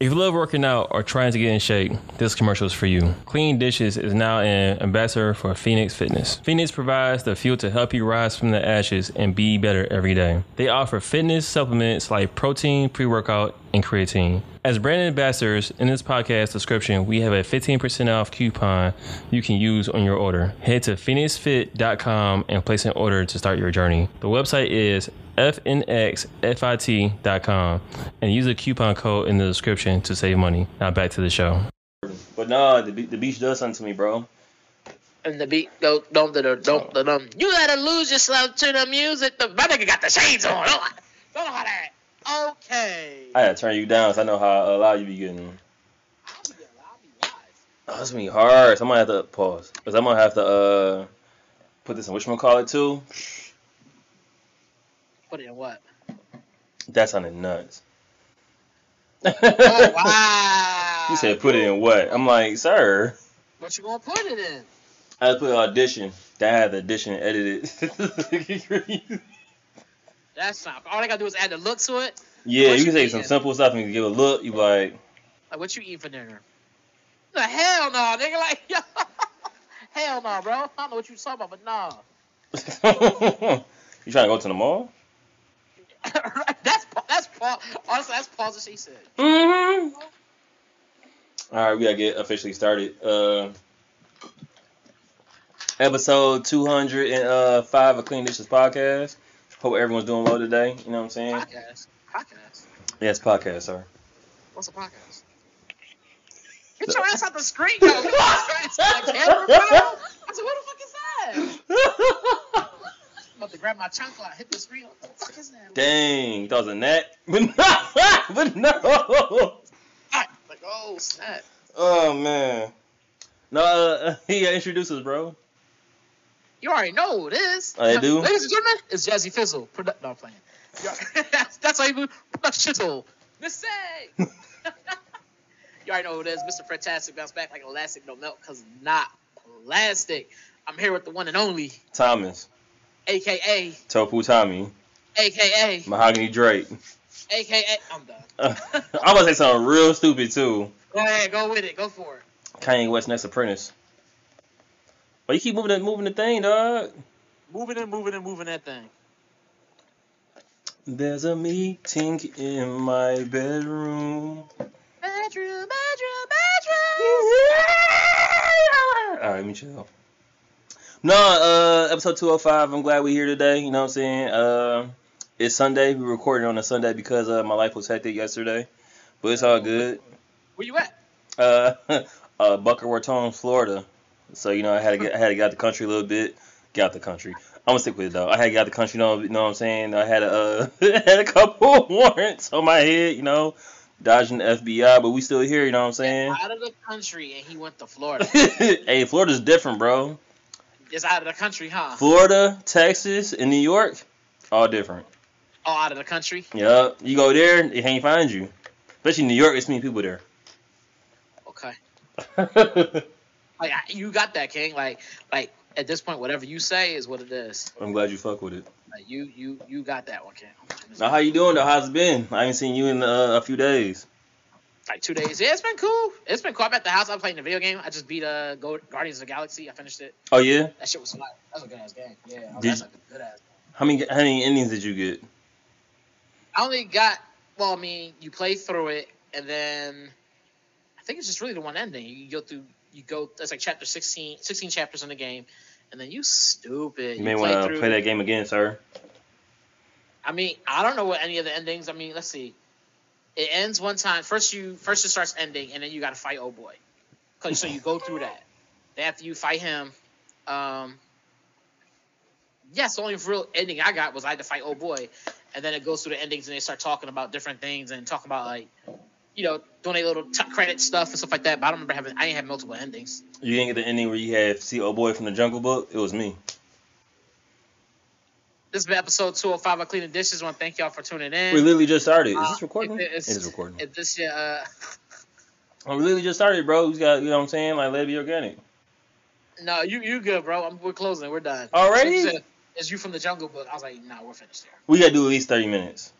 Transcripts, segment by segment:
If you love working out or trying to get in shape, this commercial is for you. Clean Dishes is now an ambassador for Phoenix Fitness. Phoenix provides the fuel to help you rise from the ashes and be better every day. They offer fitness supplements like protein, pre workout, and creatine. As brand ambassadors, in this podcast description, we have a 15% off coupon you can use on your order. Head to phoenixfit.com and place an order to start your journey. The website is fnxfit.com and use the coupon code in the description to save money. Now back to the show. But no, the, the beach does something to me, bro. And the beat go dum da dum dum da dum. You gotta lose yourself to the music. The my nigga got the shades on. Don't know how that. Okay. I had to turn you down so I know how loud you be getting. Oh, that's gonna be hard. So I'm gonna have to pause. Cause I'm gonna have to uh put this in which one call it too. Put it in what? That sounded nuts. Oh wow. You said put it in what? I'm like, sir. What you gonna put it in? I put audition. That had the audition edited. That's not. All I gotta do is add the look to it. yeah, What you can say some simple stuff and give a look. You like, Like what you eat for dinner? The hell no, nigga. Like yo. Hell no, bro. I don't know what you talking about, but nah. you trying to go to the mall? that's that's Paul. Honestly, that's Paul's what she said. Mm-hmm. All right, we gotta get officially started. Uh, episode two hundred and uh, five of Clean Dishes podcast. Hope everyone's doing well today. You know what I'm saying? Podcast. Podcast. Yes, podcast, sir. What's a podcast? Get your ass out the screen, yo. Get your ass out the camera, bro. I said, what the fuck is that? I'm about to grab my chancla, hit the screen. What the fuck is that? Dang, that was a net, but no, but no. Like, oh, snap. Oh man. No, uh, he got introduce us, bro. You already know who it is. They do? Ladies and gentlemen, it's Jazzy Fizzle. Produ- no, I'm playing. That's, that's how you move. Miss Say. you already know who it is. Mr. Fantastic bounce back like elastic, no melt, because not plastic. I'm here with the one and only, Thomas, aka, Tofu Tommy, aka, Mahogany Drake. aka. I'm done. Uh, I was gonna say something real stupid too. Go ahead, go with it, go for it. Kanye West next apprentice. But you keep moving the moving the thing, dog. Moving and moving and moving that thing. There's a meeting in my bedroom. Bedroom, bedroom, bedroom. All right, let me chill. No, uh, episode 205. I'm glad we're here today. You know what I'm saying? Uh, it's Sunday. We recorded on a Sunday because uh, my life was hectic yesterday. But it's all good. Where you at? Uh, uh, Boca Raton, Florida. So, you know, I had to get, I had to get out the country a little bit. Get out the country. I'm gonna stick with it though. I had to get out the country. You know, you know what I'm saying? I had a, uh, had a couple warrants on my head. You know, dodging the FBI, but we still here. You know what I'm saying? Out of the country, and he went to Florida. hey, Florida's different, bro. It's out of the country, huh? Florida, Texas, and New York, all different. All out of the country. Yup. You go there, it can't find you. Especially New York, it's many people there. Okay. Like you got that, King. Like, like at this point, whatever you say is what it is. I'm glad you fuck with it. Like you, you, you got that one, King. Now, how you doing though? How's it been? I ain't seen you in uh, a few days. Like two days. Yeah, it's been cool. It's been cool. I'm at the house. I'm playing the video game. I just beat uh Guardians of the Galaxy. I finished it. Oh yeah. That shit was fire. That's a good ass game. Yeah, Did that's you- a good ass. How many how many endings did you get? I only got. Well, I mean, you play through it, and then I think it's just really the one ending. You go through. You go. That's like chapter 16, 16 chapters in the game, and then you stupid. You may want to play that game again, sir. I mean, I don't know what any of the endings. I mean, let's see. It ends one time. First, you first it starts ending, and then you got to fight old boy. 'Cause- so you go through that. Then after you fight him, um, yes, the only real ending I got was I had to fight old boy, and then it goes through the endings, and they start talking about different things and talking about like, you know, doing a little t- credit stuff and stuff like that. But I don't remember having. I didn't have multiple endings. You didn't get the ending where you had see old boy from the Jungle Book. It was me. This has been episode 205 of Cleaning Dishes. I want to thank y'all for tuning in. We literally just started. Is Uh, this recording? it- It it's- is recording. If this uh, Oh, we literally just started, bro. We got you know what I'm saying? Like let it be organic. No, you you good, bro. I'm, we're closing. We're done. Already? Is you from the Jungle Book? I was like, nah, we're finished here. We gotta do at least thirty minutes.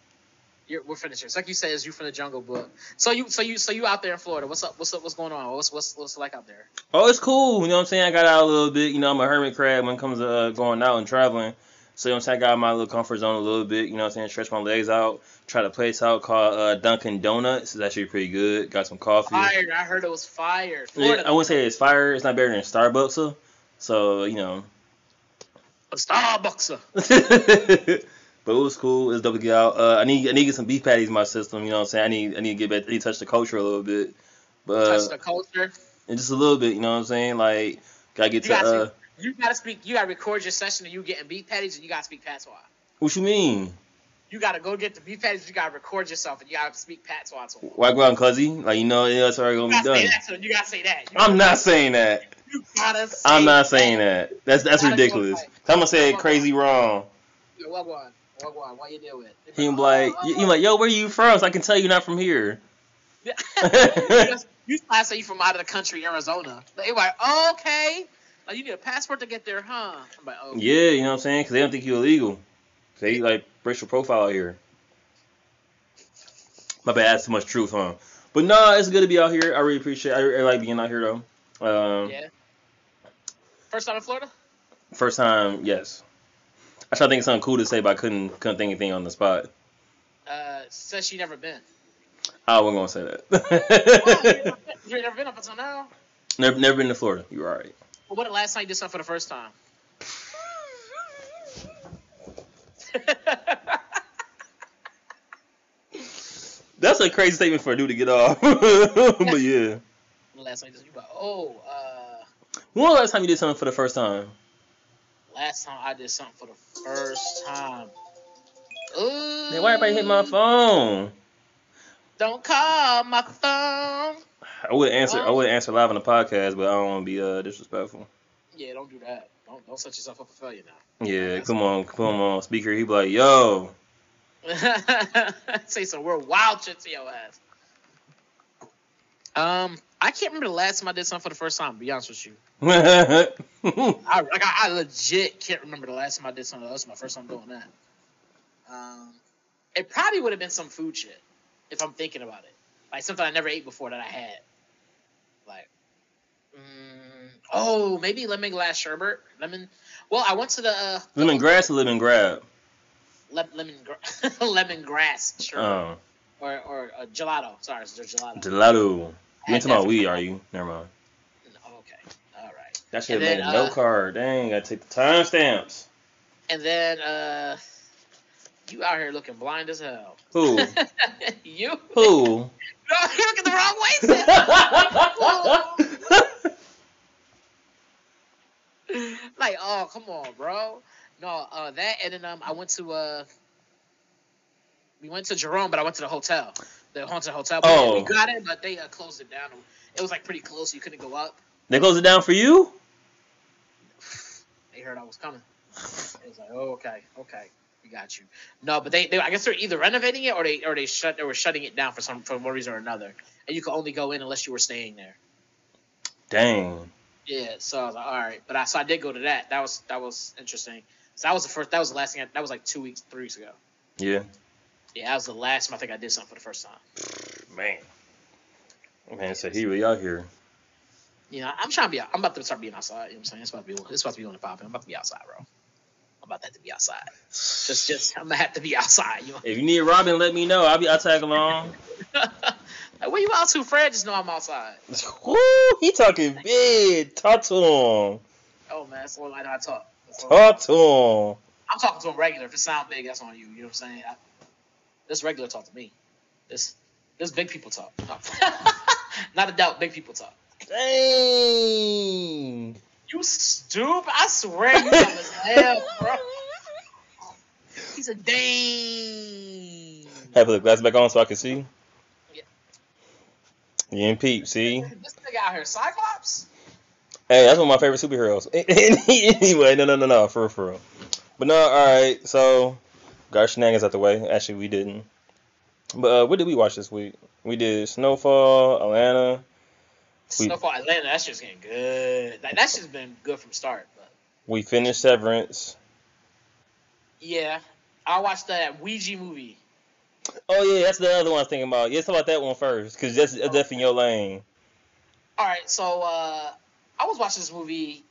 You're, we're like you said, it's you from the Jungle Book. So you, so you, so you out there in Florida? What's up? What's up? What's going on? What's what's what's it like out there? Oh, it's cool. You know what I'm saying? I got out a little bit. You know, I'm a hermit crab when it comes to uh, going out and traveling. So you know what I'm saying? I got my little comfort zone a little bit. You know what I'm saying? Stretch my legs out. Try a place out called uh, Dunkin' Donuts. It's actually pretty good. Got some coffee. Fire! I heard it was fire. Yeah, Florida, I wouldn't say it's fire. It's not better than Starbucks. So, so you know. a Starbucks. but it was cool. It was dope to get out. Uh, I need I need to get some beef patties in my system. You know what I'm saying? I need I need to get back. I need to touch the culture a little bit. But Touch the culture. and just a little bit. You know what I'm saying? Like gotta get You to. gotta, Uh, you gotta speak. You gotta record your session of you getting beef patties, and you gotta speak patois. what you mean? You gotta go get the beef patties. You gotta record yourself, and you gotta speak patois to them. Why go out and cuzzy? Like you know yeah, that's already gonna be gotta say done. that them. You gotta say that. You I'm not saying that. You gotta. Say I'm not saying that. That's that's go ridiculous. I'm gonna say it crazy wrong. Yo, What one? What you deal with? He be like, you, you like, yo, where are you from? So I can tell you're not from here. you you to say you from out of the country, Arizona. They like, okay. Like you need a passport to get there, huh? I'm like, oh. Yeah, you know what I'm saying? Because they don't think you're illegal. They like racial profile out here. My bad, that's too much truth, huh? But nah, it's good to be out here. I really appreciate. I, I like being out here though. Um, Yeah. First time in Florida? First time, yes. I tried to think of something cool to say, but I couldn't couldn't think of anything on the spot. Uh, says she never been. I wasn't gonna say that. you ain't never been up until now. never, never been to Florida. You're right. Well, when the last time you did something for the first time? That's a crazy statement for a dude to get off. but yeah. The last time you you oh, uh, When was the last time you did something for the first time? Last time I did something for the first time. Ooh. Man, why everybody hit my phone? Don't call my phone. I would answer. I would answer live on the podcast, but I don't want to be uh, disrespectful. Yeah, don't do that. Don't don't set yourself up for failure now. Yeah, come on, come on, speaker. He be like, yo, Say some real wild shit to your ass. Um, I can't remember the last time I did something for the first time. To be honest with you, I like I, I legit can't remember the last time I did something. That was my first time doing that. Um, it probably would have been some food shit if I'm thinking about it, like something I never ate before that I had. Like, mm, oh, maybe lemongrass sherbet. Lemon. Well, I went to the uh, lemongrass or lemon grab. le- lemon gra- lemongrass sherbet Oh, or or uh, gelato. Sorry, it's just gelato. gelato. You ain't talking about weed, are you? Never mind. Okay, all right. That should have made then, a uh, note card. Dang, gotta take the timestamps. And then uh, you out here looking blind as hell. Who? you? Who? No, you looking the wrong way. Like, oh, come on, bro. No, uh, that and then um, I went to uh, we went to Jerome, but I went to the hotel, the haunted hotel. But Oh. we got it, but they uh, closed it down. It was like pretty close. You couldn't go up. they closed it down for you? They heard I was coming. It was like, oh, okay, okay, we got you. No, but they, they, I guess they're either renovating it or they, or they shut, they were shutting it down for some, for one reason or another, and you could only go in unless you were staying there. Dang. Yeah, so I was like, all right, but I, so I did go to that. That was, that was interesting. So that was the first, that was the last thing. I, that was like two weeks, three weeks ago. Yeah. Yeah, that was the last time I think I did something for the first time. Man. Man, so he really out here. You know, I'm trying to be, out- I'm about to start being outside. You know what I'm saying? It's about to be, it's about to be on the popping. I'm about to be outside, bro. I'm about to have to be outside. Just, just, I'm gonna have to be outside. You know. If you need Robin, let me know. I'll be I'll tag along. like, where you out to, Fred? Just know I'm outside. Woo, he talking big. Talk to him. Oh man, that's all I know. I talk. That's Talk to him. I'm talking to him regular. If it sound big, that's on you. You know what I'm saying? I, this regular talk to me. This this big people talk. Not a doubt, big people talk. Dang. You stupid! I swear you dumb as hell, bro. He's a dang. Hey, put the glass back on so I can see. Yeah. You and Peep, see? This nigga out here, Cyclops. Hey, that's one of my favorite superheroes. anyway, no, no, no, no, for real, for real. But no, all right. So got shenanigans out the way. Actually, we didn't. But uh, what did we watch this week? We did Snowfall, Atlanta. We- Snowfall Atlanta. That's just getting good. Like, that shit's been good from start. But We finished Severance. yeah, I watched that Ouija movie. Oh yeah, that's the other one I was thinking about. Yeah, talk about that one first, because that's, that's definitely your lane. All right, so uh, I was watching this movie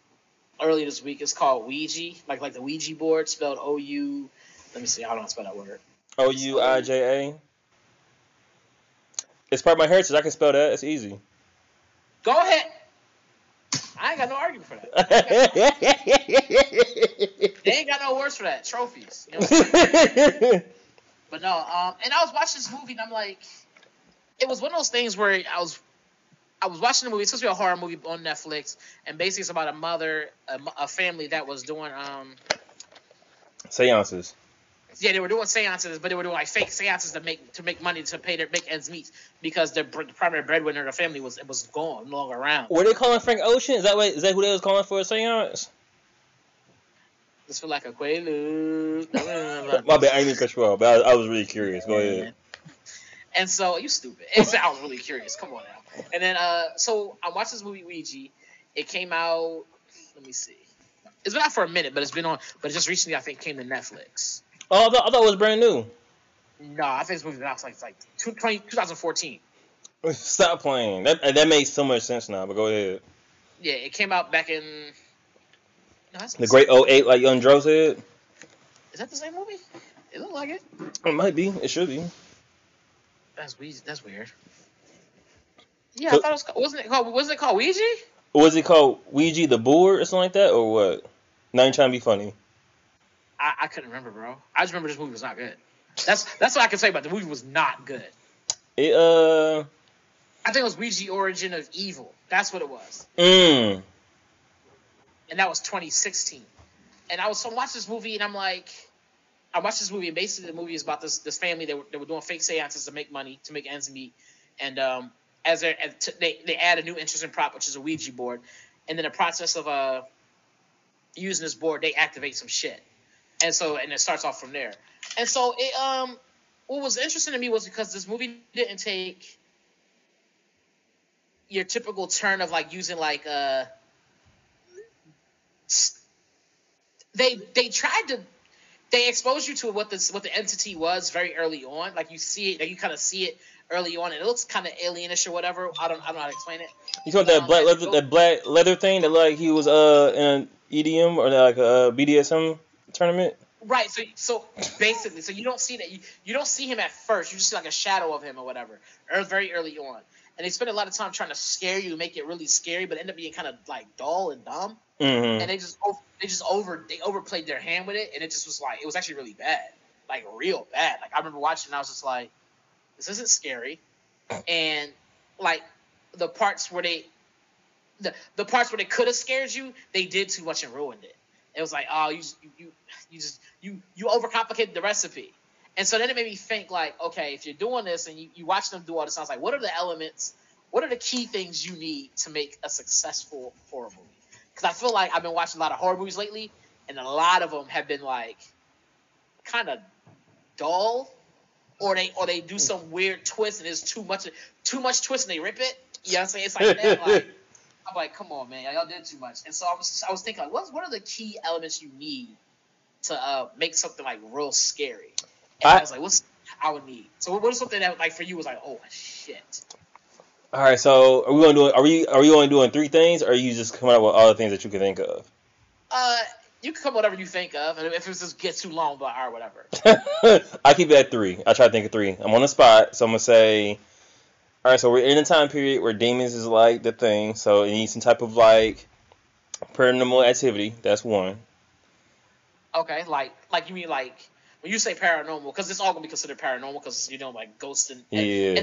earlier this week. It's called Ouija, like like the Ouija board, spelled O U. Let me see. I don't spell that word. O U I J A. It's part of my heritage. I can spell that. It's easy. Go ahead. I ain't got no argument for that. they ain't got no words for that. Trophies. You know but no, um, and I was watching this movie and I'm like, it was one of those things where I was, I was watching the movie. It's supposed to be a horror movie on Netflix, and basically it's about a mother, a, a family that was doing um, seances. Yeah, they were doing seances, but they were doing like fake seances to make to make money to pay their make ends meet because the, the primary breadwinner of the family was was gone, no longer around. Were they calling Frank Ocean? Is that what is that who they was calling for a seance? Just feel like a quaalude. My bad, I didn't cut you off, but I, I, was really curious. Go ahead. And so you stupid. And so I was really curious. Come on now. And then uh, so I watched this movie Ouija. It came out. Let me see. It's been out for a minute, but it's been on. But it just recently, I think, came to Netflix. Oh, I thought, I thought it was brand new. No, I think this movie been out like like 20, 2014. Stop playing. That that makes so much sense now. But go ahead. Yeah, it came out back in. No, the Great 08, like Young Dro said. Is that the same movie? It looked like it. It might be. It should be. That's weird. That's weird. Yeah, I thought it was. called, Wasn't it called? Wasn't it called Ouija? Was it called Ouija the board or something like that, or what? Now you're trying to be funny. I, I couldn't remember, bro. I just remember this movie was not good. That's that's what I can say about the movie was not good. It uh. I think it was Ouija Origin of Evil. That's what it was. Mm. And that was 2016. And I was so watching this movie and I'm like, I watched this movie and basically the movie is about this this family that were, that were doing fake seances to make money to make ends meet. And um, as, as they they add a new interesting prop, which is a Ouija board, and then the process of uh using this board, they activate some shit and so and it starts off from there. And so it um what was interesting to me was because this movie didn't take your typical turn of like using like uh they they tried to they exposed you to what this what the entity was very early on. Like you see it, like you kind of see it early on, and it looks kind of alienish or whatever. I don't I don't know how to explain it. You talking um, that black leather that black leather thing that like he was uh in EDM or like a BDSM tournament. Right. So so basically, so you don't see that you, you don't see him at first. You just see like a shadow of him or whatever, or very early on. And they spend a lot of time trying to scare you, make it really scary, but end up being kind of like dull and dumb. Mm-hmm. And they just they just over they overplayed their hand with it, and it just was like it was actually really bad, like real bad. Like I remember watching, and I was just like, this isn't scary, and like the parts where they the the parts where they could have scared you, they did too much and ruined it. It was like, oh, you you you just you you overcomplicated the recipe. And so then it made me think like, okay, if you're doing this and you, you watch them do all this, I was like, what are the elements? What are the key things you need to make a successful horror movie? Because I feel like I've been watching a lot of horror movies lately, and a lot of them have been like kind of dull, or they or they do some weird twist and there's too much too much twist and they rip it. You know what I'm saying? It's like that, like I'm like, come on, man, y'all did too much. And so I was, I was thinking, like, what, what are the key elements you need to uh, make something like real scary? And I, I was like, what's I would need? So what is something that like for you was like, oh shit. All right, so are we going to do? Are we are we only doing three things, or are you just coming up with all the things that you can think of? Uh, you can come whatever you think of, and if it just gets too long, but or whatever. I keep it at three. I try to think of three. I'm on the spot, so I'm gonna say all right, so we're in a time period where demons is like the thing, so it needs some type of like paranormal activity. That's one. Okay, like like you mean like when you say paranormal, because it's all gonna be considered paranormal because you know like ghosts and, yeah.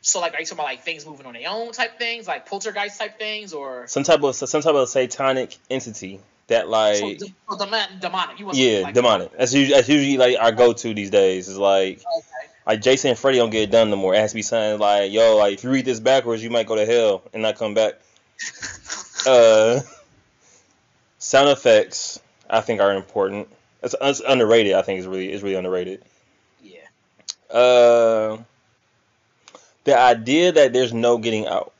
So like are you talking about like things moving on their own type things, like poltergeist type things, or some type of some type of satanic entity that like so, so demonic. yeah, like, demonic. That's usually, that's usually like our go to these days. Is like. Okay like Jason and Freddy don't get it done no more. It has to be something like, yo, like if you read this backwards, you might go to hell and not come back. uh, sound effects, I think, are important. It's, it's underrated. I think it's really it's really underrated. Yeah. Uh, the idea that there's no getting out.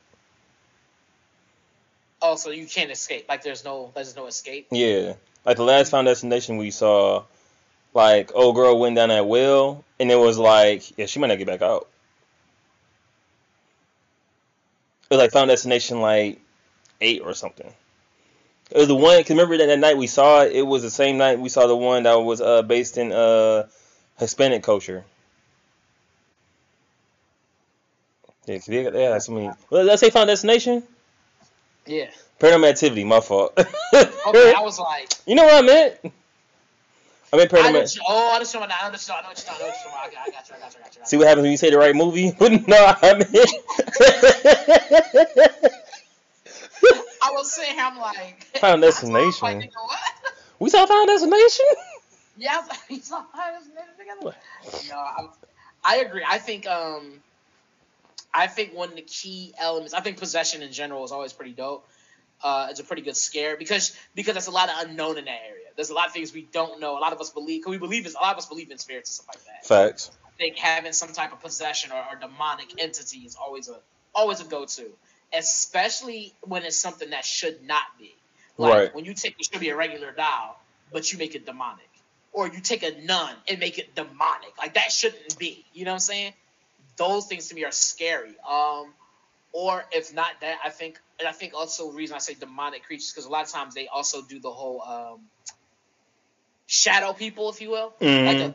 Oh, so you can't escape. Like there's no there's no escape. Yeah, like the last Final Destination we saw like old girl went down that well, and it was like, yeah, she might not get back out. It was like Final Destination like eight or something. It was the one. Cause remember that, that night we saw it. It was the same night we saw the one that was uh, based in uh, Hispanic culture. Yeah, cause they, they had so many. Well, did I say Final Destination? Yeah. Paranormal Activity. My fault. Okay, I was like, you know what I meant? I meant I much. oh, I understand. what- I understand. I know what you're talking. I know what you're talking. about. I got you. I got you. I got you. I got See what happens when you say the right movie? no, I meant. I was saying, I'm like, Final saw Destination. Like, nigga, what? we saw Final Destination. Yeah, I was like, he's not Final Destination together. No, I, I agree. I think um, I think one of the key elements. I think possession in general is always pretty dope. Uh, it's a pretty good scare because because there's a lot of unknown in that area. There's a lot of things we don't know. A lot of us believe. Cause we believe is a lot of us believe in spirits and stuff like that. Facts. I think having some type of possession or, or demonic entity is always a always a go to, especially when it's something that should not be. Like Right. when you take it should be a regular doll, but you make it demonic, or you take a nun and make it demonic. Like that shouldn't be. You know what I'm saying? Those things to me are scary. Um, or if not that, I think, and I think also reason I say demonic creatures because a lot of times they also do the whole um, shadow people, if you will. Like Mhm. a,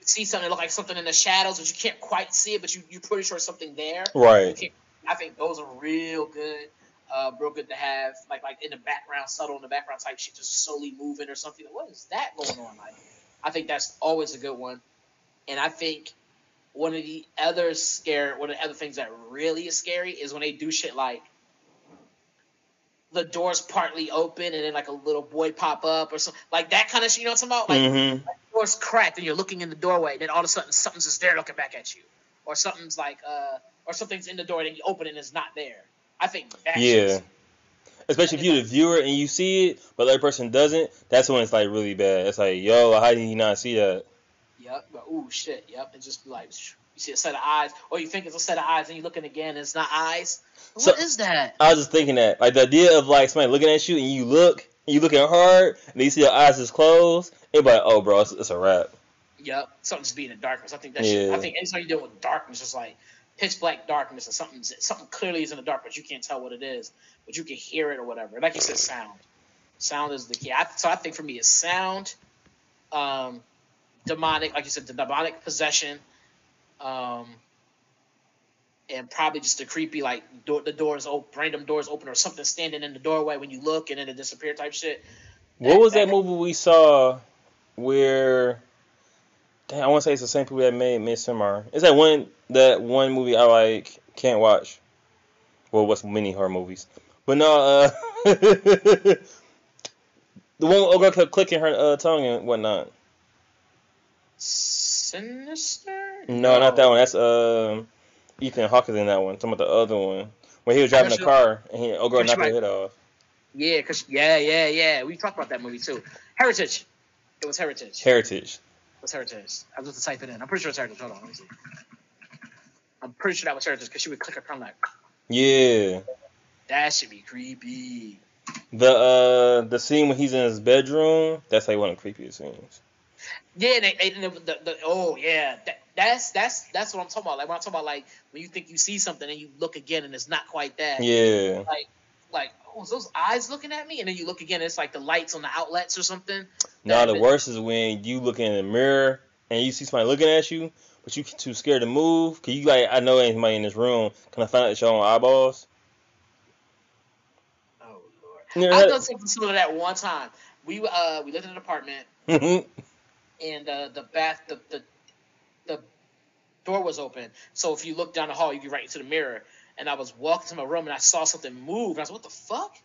you see something look like something in the shadows, but you can't quite see it, but you you're pretty sure it's something there. Right. I think those are real good, uh, real good to have, like like in the background, subtle in the background type shit, just slowly moving or something. What is that going on? Like, I think that's always a good one, and I think one of the other scare, one of the other things that really is scary is when they do shit like the doors partly open and then like a little boy pop up or something like that kind of shit. You know what I'm talking about? Like hmm door's cracked and you're looking in the doorway, and then all of a sudden something's just there looking back at you, or something's like, uh, or something's in the door and you open it and it's not there. I think that Yeah. Especially if you're the viewer and you see it, but the other person doesn't. That's when it's like really bad. It's like, yo, how did he not see that? Yep. But, ooh, shit. Yep. And just be like, you see a set of eyes, or you think it's a set of eyes, and you're looking again, and it's not eyes. What is So- that? I was just thinking that, like the idea of like somebody looking at you and you look, and you looking hard, and you see your eyes is closed. It's like, oh, bro, it's, it's a wrap. Yep. Something's being in darkness. I think that shit. Yeah. I think anytime you deal with darkness, it's like pitch black darkness, and something something clearly is in the dark, but you can't tell what it is, but you can hear it or whatever. Like you said, sound. Sound is the key. I, so I think for me, it's sound, um, demonic, like you said, the demonic possession, um, and probably just the creepy like door, the doors open, random doors open, or something standing in the doorway when you look and then it disappear type shit. What was that movie we saw where? Damn, I want to say it's the same people that made Miss Midsommar. Is that one that one movie I like can't watch? Well, what's many horror movies? But no, uh, the one where Olga kept clicking her uh, tongue and whatnot. Sinister? No, not that one. That's um Ethan Hawke is in that one. Talking about the other one when he was driving the car and he Olga girl knocked her head off. Yeah, cause yeah, yeah, yeah. We talked about that movie too. Heritage. It was Heritage. Heritage. It was Heritage. I was just to type it in. I'm pretty sure it's Heritage. Hold on, let me see. I'm pretty sure that was Heritage because she would click her tongue like Yeah. that should be creepy. The uh the scene when he's in his bedroom, that's like one of the creepiest scenes. Yeah, and they, and the, the, the oh yeah, that, that's that's that's what I'm talking about. Like when I'm talking about like when you think you see something and you look again and it's not quite that. Yeah. Like like oh, is those eyes looking at me? And then you look again, and it's like the lights on the outlets or something. No, the worst is when you look in the mirror and you see somebody looking at you, but you too scared to move. Cause you like, I know anybody in this room. Can I find out that your own eyeballs? Oh lord. You never I had- done something similar to that one time. We uh we lived in an apartment and uh, the bath the, the the door was open. So if you look down the hall, you get right into the mirror. And I was walking to my room and I saw something move. And I was, like, what the fuck?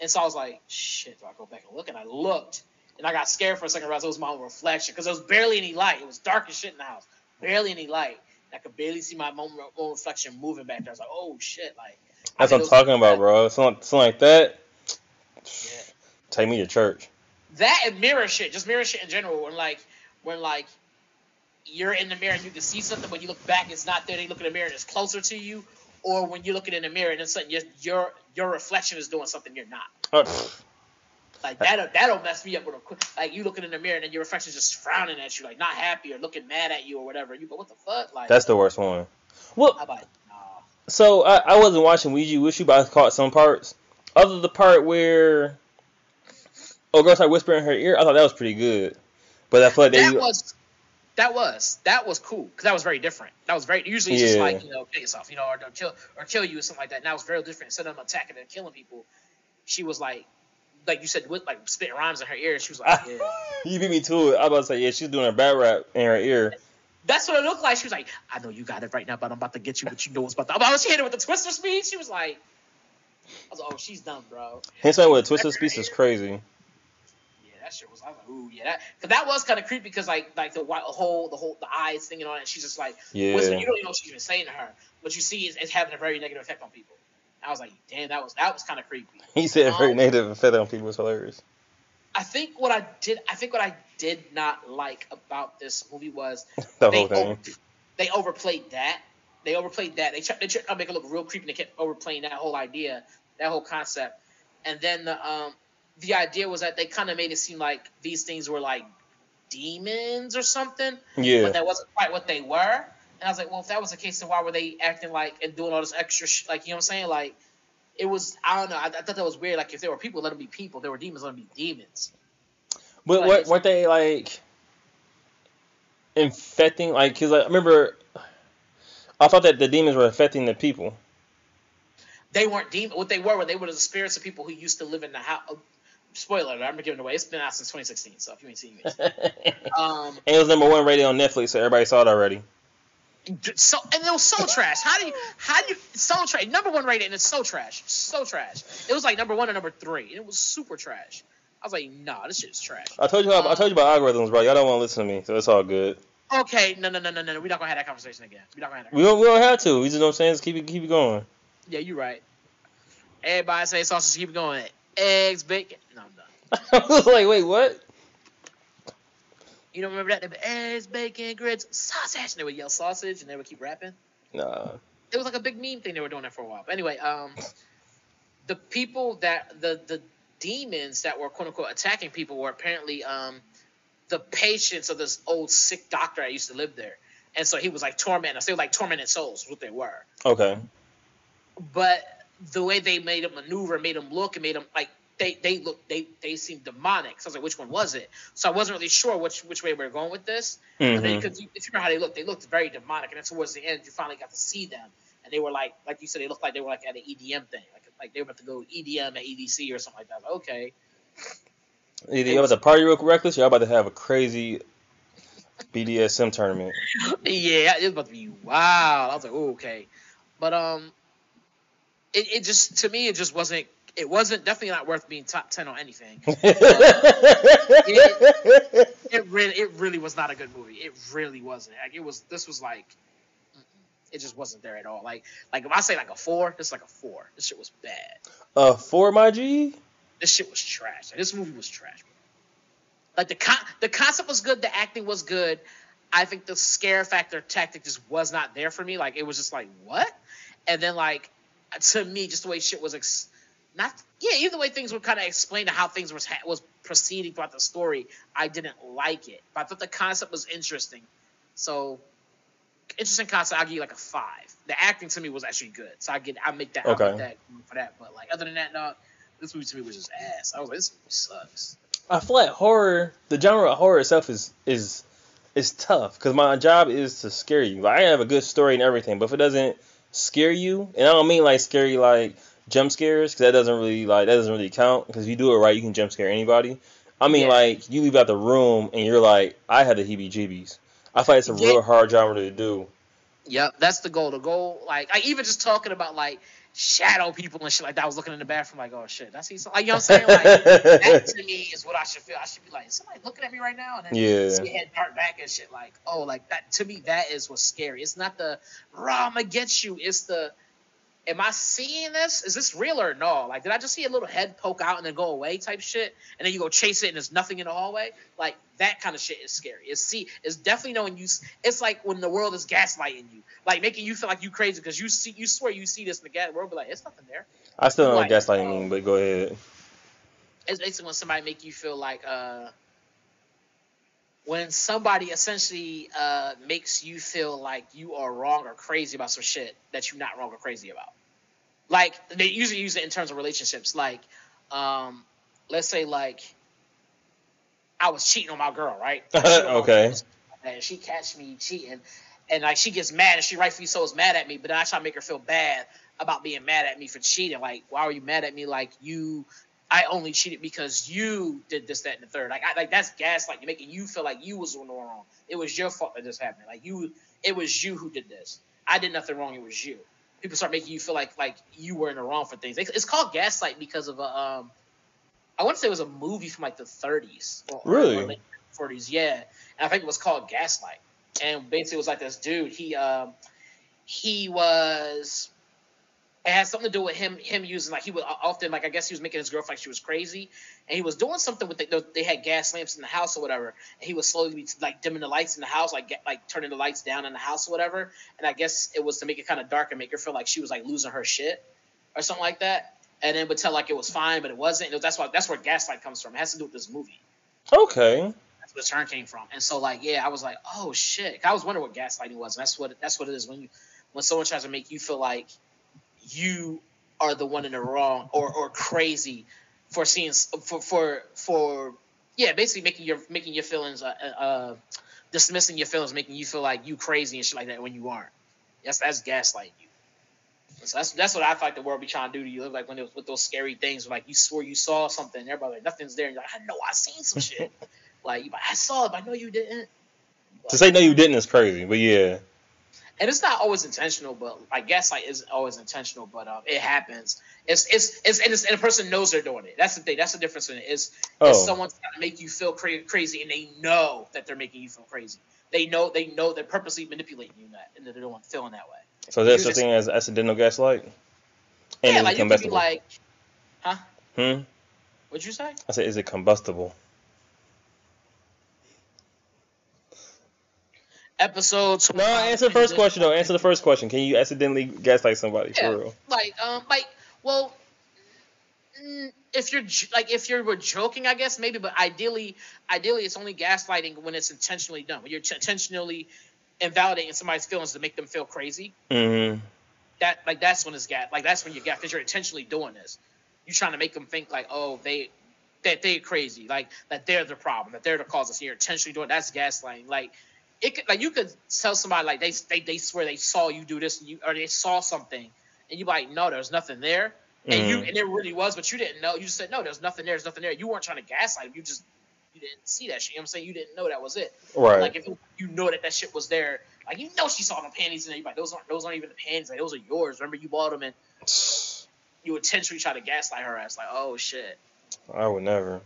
And so I was like, shit, do I go back and look? And I looked. And I got scared for a second. I realized it was my own reflection because there was barely any light. It was dark as shit in the house. Barely any light. I could barely see my own, own reflection moving back there. I was like, oh shit, like. That's what I'm talking about, bro. Something, something like that. Yeah. Take me to church. That and mirror shit, just mirror shit in general. When like, when like, you're in the mirror and you can see something, when you look back, it's not there. Then you look in the mirror and it's closer to you, or when you're looking in the mirror and then suddenly your your your reflection is doing something you're not. Uh. Like that'll that'll mess me up with a quick. Like you looking in the mirror and then your reflection's just frowning at you, like not happy or looking mad at you or whatever. You go, what the fuck? Like That's the worst one. Well, nah. so I, I wasn't watching Ouija with you, but I caught some parts. Other the part where oh girl started whispering in her ear, I thought that was pretty good. But I feel like they that was that was that was cool because that was very different. That was very usually it's just like you know kill yourself, you know, or don't kill or kill you or something like that. And that was very different. Instead of them attacking and killing people, she was like, like you said, with like spitting rhymes in her ear. She was like, yeah. you beat me to it. I was about to say, yeah, she's doing a bad rap in her ear. That's what it looked like. She was like, I know you got it right now, but I'm about to get you. But you know what's about to. I was she hit it with the twister speed. She was like, I was like, oh, she's dumb, bro. His man with a twister speed is crazy. That shit was. I was like, ooh, yeah, that. Cause that was kind of creepy because like like the white whole the whole the eyes thinking on it. And she's just like, Yeah. whispering. you don't even know what she's even saying to her. What you see is it's having a very negative effect on people. I was like, damn, that was that was kind of creepy. He said very Um, negative effect on people was hilarious. I think what I did, I think what I did not like about this movie was The they whole thing. over- they overplayed that. They overplayed that. They tried, they tried to make it look real creepy. and They kept overplaying that whole idea, that whole concept. And then the um the idea was that they kind of made it seem like these things were like demons or something, Yeah. but that wasn't quite what they were. And I was like, well, if that was the case, then why were they acting like and doing all this extra sh- like you know what I'm saying? Like it was I don't know. I, I thought that was weird. Like if there were people, let them be people. If there were demons, let them be demons. But Like, what, weren't they like infecting? Like, cause like, I remember, I thought that the demons were infecting the people. they weren't demons. What they were, were they were the spirits of people who used to live in the house. Spoiler: alert, I'm giving it away. It's been out since 2016, so if you ain't seen it, um, and um, it was number one rated on Netflix, so everybody saw it already. so and it was so trash. How do you, how do you, so trash? Number one rated, and it's so trash, so trash. It was like number one or number three, and it was super trash. I was like, nah, this shit is trash. I told you, how, I told you about algorithms, bro. Y'all don't want to listen to me, so it's all good. Okay, no, no, no, no, no, no. We're not gonna have that conversation again. We're not gonna have that. We don't, we don't have to. We just know what I'm saying. Just keep it, keep it going. Yeah, you're right. Everybody say sausage, keep it going. Eggs, bacon. No, I'm done. I was like, wait, what? You don't remember that? They were eggs, bacon, grits, sausage. And they would yell sausage, and they would keep rapping. Nah. it was like a big meme thing they were doing that for a while. But anyway, um, the people that the the demons that were quote unquote attacking people were apparently um the patients of this old sick doctor that used to live there, and so he was like tormenting us. They were like tormented souls, is what they were. Okay. But the way they made him maneuver, made him look, and made him like they they look they they seemed demonic. So I was like, which one was it? So I wasn't really sure which which way we were going with this. Because if you remember how they looked, they looked very demonic, and then towards the end, you finally got to see them, and they were like, like you said, they looked like they were like at an EDM thing, like like they were about to go EDM at EDC or something like that. Like, okay, Either y'all about to party real reckless, y'all about to have a crazy BDSM tournament. yeah, it was about to be wild. I was like, oh, okay, but um, it, it just to me it just wasn't. It wasn't definitely not worth being top ten on anything. It really, it really was not a good movie. It really wasn't. Like it was. This was like, it just wasn't there at all. Like, like if I say like a four, it's like a four. This shit was bad. uh, for my G. This shit was trash. Like, this movie was trash. Bro. Like the con- the concept was good, the acting was good. I think the scare factor tactic just was not there for me. Like it was just like what? And then like to me, just the way shit was ex- not yeah, even the way things were kind of explained to how things was ha- was proceeding throughout the story, I didn't like it. But I thought the concept was interesting. So interesting concept. I'll give you like a five. The acting to me was actually good, so I get I make that Okay. That for that. But like other than that, no, this movie to me was just ass. I was like, this movie sucks. I feel like horror, the genre of horror itself is is is tough because my job is to scare you. Like, I have a good story and everything, but if it doesn't scare you, and I don't mean like scary like jump scares because that doesn't really like that doesn't really count because if you do it right, you can jump scare anybody. I mean Yeah. like you leave out the room and you're like, I had the heebie-jeebies. I feel like it's a Yeah. real hard genre to do. Yep, that's the goal. The goal, like, like even just talking about like shadow people and shit like that. I was looking in the bathroom like, oh shit, I see something. Like, you know what I'm saying? Like, that to me is what I should feel. I should be like, is somebody looking at me right now, and then Yeah. see head dart back and shit. Like, oh, like that. To me, that is what's scary. It's not the raw, I'm get you. It's the Am I seeing this? Is this real or no? Like, did I just see a little head poke out and then go away type shit? And then you go chase it and there's nothing in the hallway? Like, that kind of shit is scary. It's see, it's definitely knowing you. It's like when the world is gaslighting you, like making you feel like you crazy because you see, you swear you see this in the gas world, but like it's nothing there. I still don't know what gaslighting um, mean, but go ahead. it's basically when somebody make you feel like uh when somebody essentially uh makes you feel like you are wrong or crazy about some shit that you're not wrong or crazy about. Like they usually use it in terms of relationships. Like, um, let's say like I was cheating on my girl, right? okay. And she catch me cheating, and like she gets mad, and she rightfully so is mad at me. But then I try to make her feel bad about being mad at me for cheating. Like, why are you mad at me? Like you, I only cheated because you did this, that, and the third. Like, I, like that's gaslight. You're making you feel like you was doing wrong. It was your fault that this happened. Like you, it was you who did this. I did nothing wrong. It was you. People start making you feel like like you were in the wrong for things. It's called gaslight because of a um I want to say it was a movie from like the 30s. Or, really? Or 40s, yeah. And I think it was called Gaslight. And basically, it was like this dude. He um, he was. It had something to do with him him using like he would often like I guess he was making his girlfriend like she was crazy, and he was doing something with the, they had gas lamps in the house or whatever, and he was slowly like dimming the lights in the house, like get, like turning the lights down in the house or whatever. And I guess it was to make it kind of dark and make her feel like she was like losing her shit or something like that and then would tell like it was fine, but it wasn't. Was, that's why that's where gaslight comes from. It has to do with this movie. Okay. That's where the term came from. And so like yeah, I was like, oh shit. I was wondering what gaslighting was. And that's what that's what it is when you when someone tries to make you feel like you are the one in the wrong or or crazy for seeing for for for yeah, basically making your making your feelings uh, uh dismissing your feelings, making you feel like you crazy and shit like that when you aren't. That's that's gaslighting you. So that's that's what I feel like the world be trying to do to you. Like when it was with those scary things, like you swore you saw something, and everybody like nothing's there. And you're like, I know I seen some shit. like, like I saw it, but I know you didn't. To say no, you didn't is crazy, but yeah. And it's not always intentional, but I guess like isn't always intentional, but um, it happens. It's it's it's and, it's and a person knows they're doing it. That's the thing. That's the difference in it. Is oh. is someone's trying to make you feel cra- crazy, and they know that they're making you feel crazy. They know they know they're purposely manipulating you that, and that they're doing feeling that way. So there's such thing as accidental gaslight. And yeah, like you could be like, huh? Hmm. What'd you say? I said, is it combustible? Episode. No, answer the first question though. Answer the first question. Can you accidentally gaslight somebody yeah, for real? Like, um, like, well, mm, if you're like if you're joking, I guess maybe, but ideally, ideally, it's only gaslighting when it's intentionally done. When you're t- intentionally invalidating somebody's feelings to make them feel crazy. Mm-hmm. That like that's when it's gas. Like that's when you gas because you're intentionally doing this. You're trying to make them think like, oh, they that they're crazy, like that they're the problem, that they're the cause. So you're intentionally doing that's gaslighting. Like it could like you could tell somebody like they they, they swear they saw you do this and you or they saw something and you like no there's nothing there and mm-hmm. you and it really was but you didn't know you just said no there's nothing there there's nothing there you weren't trying to gaslight you just you didn't see that shit. You know what I'm saying? You didn't know that was it. Right. Like if you know that that shit was there, like you know she saw the panties in there. You like those aren't those aren't even the panties. Like those are yours. Remember you bought them and you intentionally try to gaslight her ass. Like oh shit. I would never.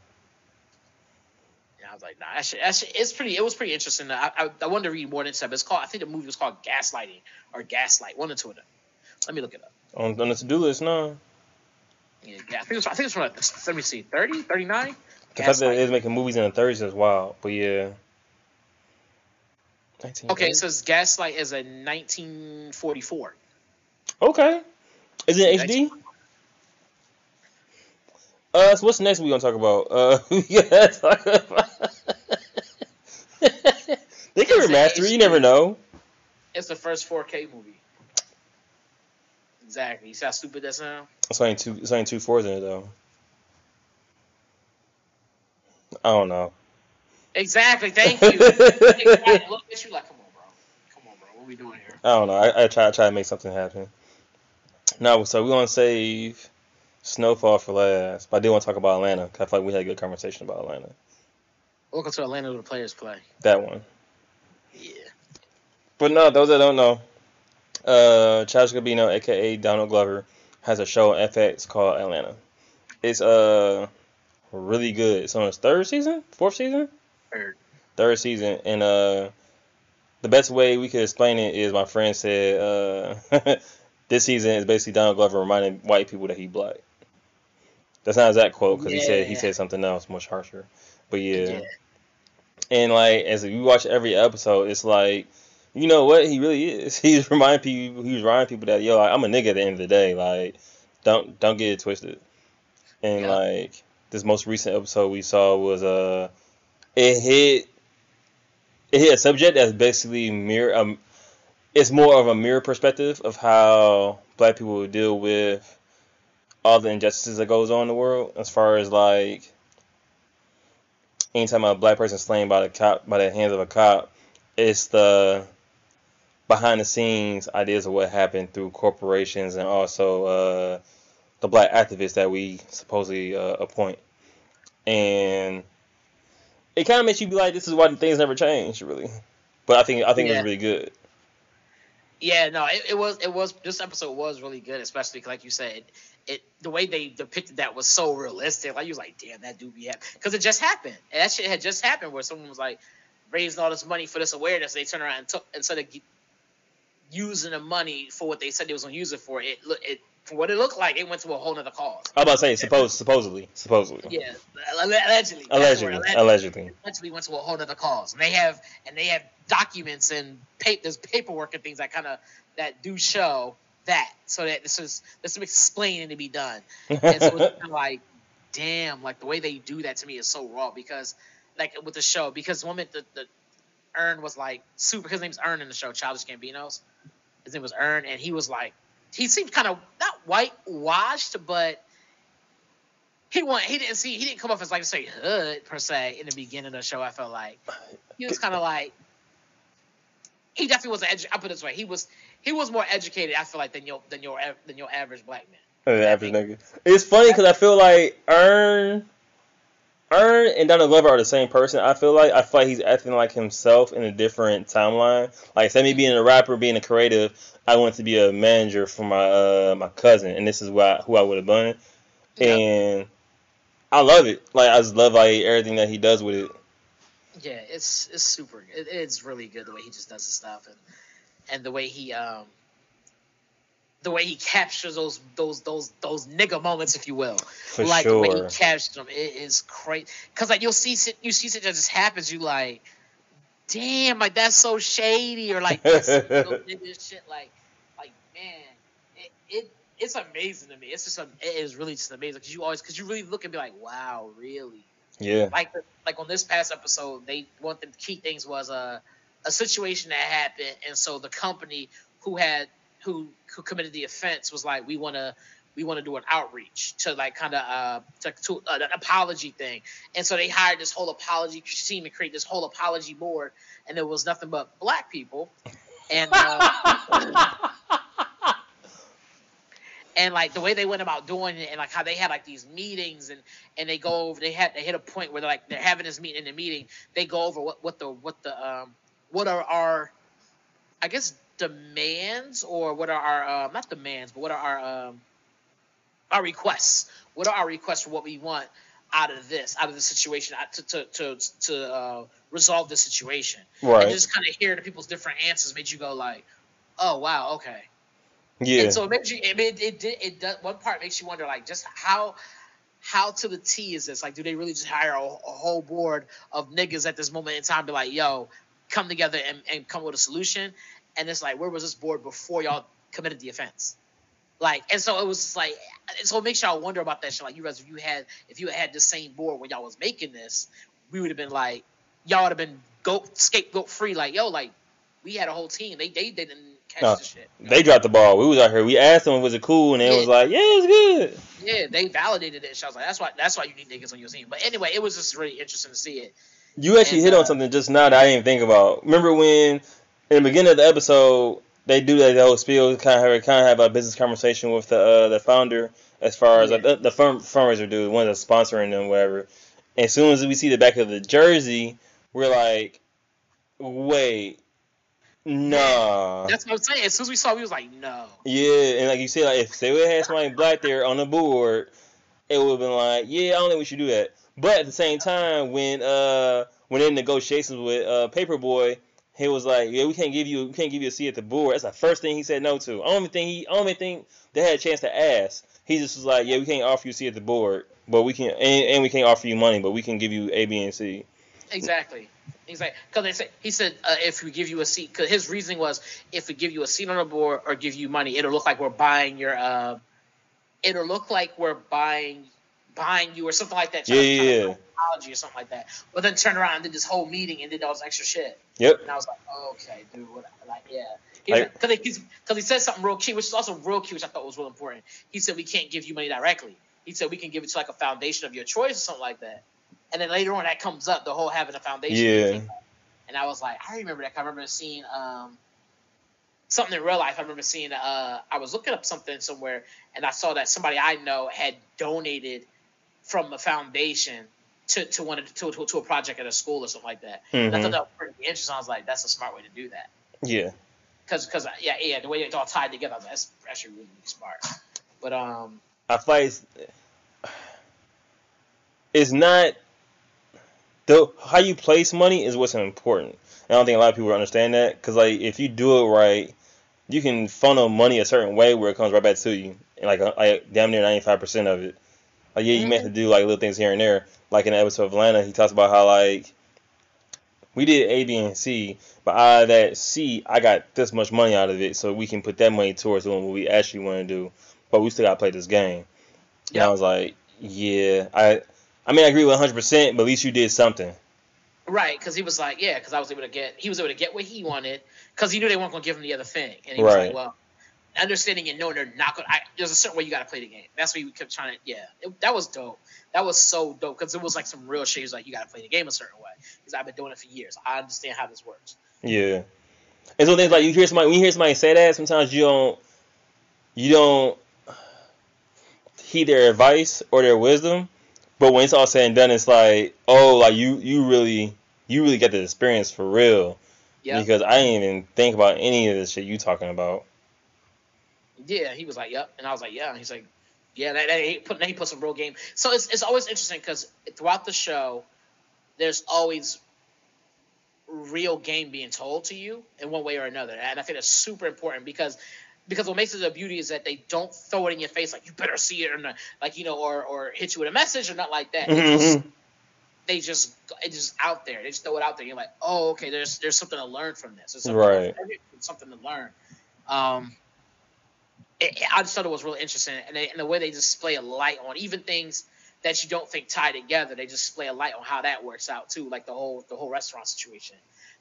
I was like, nah, that shit, that shit, it's pretty. It was pretty interesting. I, I, I wanted to read more it. But it's called. I think the movie was called Gaslighting or Gaslight. One or two of them. Let me look it up. On, on the to do list, no. Yeah, yeah, I think it's. I think it's from. Like, let me see, 30, 39? The fact that it is making movies in the 30s is wild, but yeah. Okay, it says Gaslight is a 1944. Okay. Is it HD? Uh, so what's next we gonna talk about? Uh, yeah, talk about. they can remaster. You never know. It's the first 4K movie. Exactly. You see how stupid that sounds? It's only two. It's only two fours in it though. I don't know. Exactly. Thank you. Look at you like, come on, bro. Come on, bro. What are we doing here? I don't know. I, I try, I try to make something happen. No, so we're gonna save Snowfall for last, but I do want to talk about Atlanta. Cause I feel like we had a good conversation about Atlanta. Welcome to Atlanta, where the players play. That one. Yeah. But no, those that don't know, uh, Childish Gambino, aka Donald Glover, has a show on FX called Atlanta. It's uh really good. It's on its third season, fourth season, third, third season, and uh, the best way we could explain it is my friend said uh, this season is basically Donald Glover reminding white people that he black. That's not exact quote because yeah. he said he said something else much harsher, but yeah. yeah. And like as you watch every episode, it's like you know what he really is. He's reminding people. He's reminding people that yo, like, I'm a nigga at the end of the day. Like, don't don't get it twisted. And yeah. like this most recent episode we saw was uh it hit it hit a subject that's basically mirror um it's more of a mirror perspective of how black people deal with all the injustices that goes on in the world as far as like anytime a black person slain by the cop by the hands of a cop it's the behind the scenes ideas of what happened through corporations and also uh, the black activists that we supposedly uh, appoint. And it kind of makes you be like this is why things never change really. But i think i think yeah. it was really good. Yeah, no, it, it, was it was this episode was really good, especially like you said, it the way they depicted that was so realistic. Like you was like, damn, that do be happen because it just happened. And that shit had just happened where someone was like raising all this money for this awareness. They turned around and took instead of using the money for what they said they was gonna use it for. It it for what it looked like, it went to a whole other cause. I was about to say, suppose, supposedly, supposedly. Yeah, allegedly. Allegedly, allegedly, allegedly. Allegedly went to a whole other cause, and they have and they have documents and pa- there's paperwork and things that kind of that do show that, so that this is there's some explaining to be done. And so it's kind of like, damn, like the way they do that to me is so raw because, like with the show, because the moment the, the Earn was like super, his name's Earn in the show, Childish Gambino's. His name was Earn, and he was like he seemed kind of not whitewashed, but he want he didn't see he didn't come off as like say hood per se in the beginning of the show. I felt like he was kind of like he definitely was an edu- I put it this way he was he was more educated. I feel like than your than your than your average black man. The average nigga. It's funny because I feel like Earn Earn and Donald Glover are the same person. I feel like I feel like he's acting like himself in a different timeline. Like instead of me being a rapper, being a creative, I wanted to be a manager for my uh, my cousin, and this is who I, who I would have done. Yep. And I love it. Like I just love like everything that he does with it. Yeah, it's it's super. It, it's really good the way he just does his stuff and and the way he um the way he captures those those those those nigga moments, if you will. For like sure. the way he captures them, it is crazy. Cause like you'll see you see shit that just happens, you like, damn, like that's so shady, or like this, this shit, like, like man, it, it it's amazing to me. It's just it is really just amazing because you always because you really look and be like, wow, really. Yeah. Like like on this past episode, they one of the key things was uh, a situation that happened, and so the company who had who who committed the offense was like, we want to we want to do an outreach to like kind of uh to, to uh, an apology thing, and so they hired this whole apology team to create this whole apology board, and it was nothing but black people, and. Uh, and like the way they went about doing it and like how they had like these meetings and and they go over they had they hit a point where they're like they're having this meeting in the meeting they go over what what the what the um what are our i guess demands or what are our uh, not demands, but what are our um, our requests? What are our requests for what we want out of this, out of the situation, to to to, to uh, resolve the situation? Right. And just kind of hearing the people's different answers made you go like, oh wow, okay. Yeah. And so it makes you. I mean, it did. It, it does. One part makes you wonder, like, just how how to the T is this? Like, do they really just hire a, a, whole board of niggas at this moment in time? To be like, yo, come together and, and come with a solution and it's like where was this board before y'all committed the offense? Like, and so it was just like, so it makes y'all wonder about that shit. Like, you guys, if you had, if you had the same board when y'all was making this, we would have been like, y'all would have been goat scapegoat free. Like, yo, like we had a whole team. They they didn't catch no, the shit. They dropped the ball. We was out here. We asked them, was it cool, and they yeah. was like, yeah, it's good. Yeah, they validated it. So I was like, that's why that's why you need niggas on your team. But anyway, it was just really interesting to see it. You actually and, hit uh, on something just now that I didn't think about. Remember when in the beginning of the episode, they do that whole spiel, kind of have, kind of have a business conversation with the uh, the founder as far as yeah. like, the, the firm fundraiser dude, one that's sponsoring them, whatever. And as soon as we see the back of the jersey, we're like, wait, nah. That's what I'm saying. As soon as we saw, we was like, no. Yeah, and like you said, like if they would have had somebody black there on the board, it would have been like, yeah, I don't think we should do that. But at the same time, when uh when in negotiations with uh Paper Boi he was like, "Yeah, we can't give you, we can't give you a seat at the board." That's the first thing he said no to. Only think he, even think they had a chance to ask. He just was like, "Yeah, we can't offer you a seat at the board, but we can, and, and we can't offer you money, but we can give you A, B, and C." Exactly. Like, because they said he said uh, if we give you a seat, because his reasoning was if we give you a seat on the board or give you money, it'll look like we're buying your, uh, it'll look like we're buying buying you or something like that. Yeah, yeah, yeah. Apology or something like that. But then turned around and did this whole meeting and did all this extra shit. Yep. And I was like, oh, okay, dude, what, like, yeah. Because he, he said something real key, which is also real key, which I thought was real important. He said we can't give you money directly. He said we can give it to like a foundation of your choice or something like that. And then later on, that comes up, the whole having a foundation. Yeah. And I was like, I remember that. I remember seeing um, something in real life. I remember seeing. Uh, I was looking up something somewhere, and I saw that somebody I know had donated from a foundation to to one of, to, to to a project at a school or something like that. And I thought Mhm. that was pretty interesting. I was like, that's a smart way to do that. Yeah. Cause, cause, yeah, yeah, the way it's all tied together, like, that's actually really, really smart. But um, I feel like it's, it's not the how you place money is what's important. I don't think a lot of people understand that because like if you do it right, you can funnel money a certain way where it comes right back to you, and like like damn near ninety five percent of it. Like yeah, you may have mm-hmm. to do like little things here and there. Like in the episode of Atlanta, he talks about how like we did A, B, and C, but out of that C, I got this much money out of it, so we can put that money towards doing what we actually want to do. But we still got to play this game. And I was like, yeah, I, I mean, I agree with 100, percent but at least you did something. right, because he was like, yeah, because I was able to get, he was able to get what he wanted, because he knew they weren't gonna give him the other thing, and he was Right. like, well, understanding and knowing they're not gonna, there's a certain way you got to play the game. That's what we kept trying to, yeah, it, that was dope. That was so dope because it was like some real shit. Was like, you got to play the game a certain way. Because I've been doing it for years. I understand how this works. Yeah. And so things like you hear somebody when you hear somebody say that, sometimes you don't you don't heed their advice or their wisdom. But when it's all said and done, it's like, oh, like you you really you really get the experience for real. Yeah, Because I didn't even think about any of this shit you talking about. Yeah. He was like, yep, and I was like, yeah. And he's like, yeah. That, that, he put then he put some real game. So it's it's always interesting because throughout the show, there's always real game being told to you in one way or another, and I think that's super important because. Because what makes it a beauty is that they don't throw it in your face like you better see it or not, like you know, or or hit you with a message or not like that. They just they just it's just out there. They just throw it out there. You're like, oh, okay. There's there's something to learn from this. There's something, Right. there's something to learn. Um, it, I just thought it was really interesting, and, they, and the way they display a light on even things that you don't think tie together. They display a light on how that works out too, like the whole the whole restaurant situation.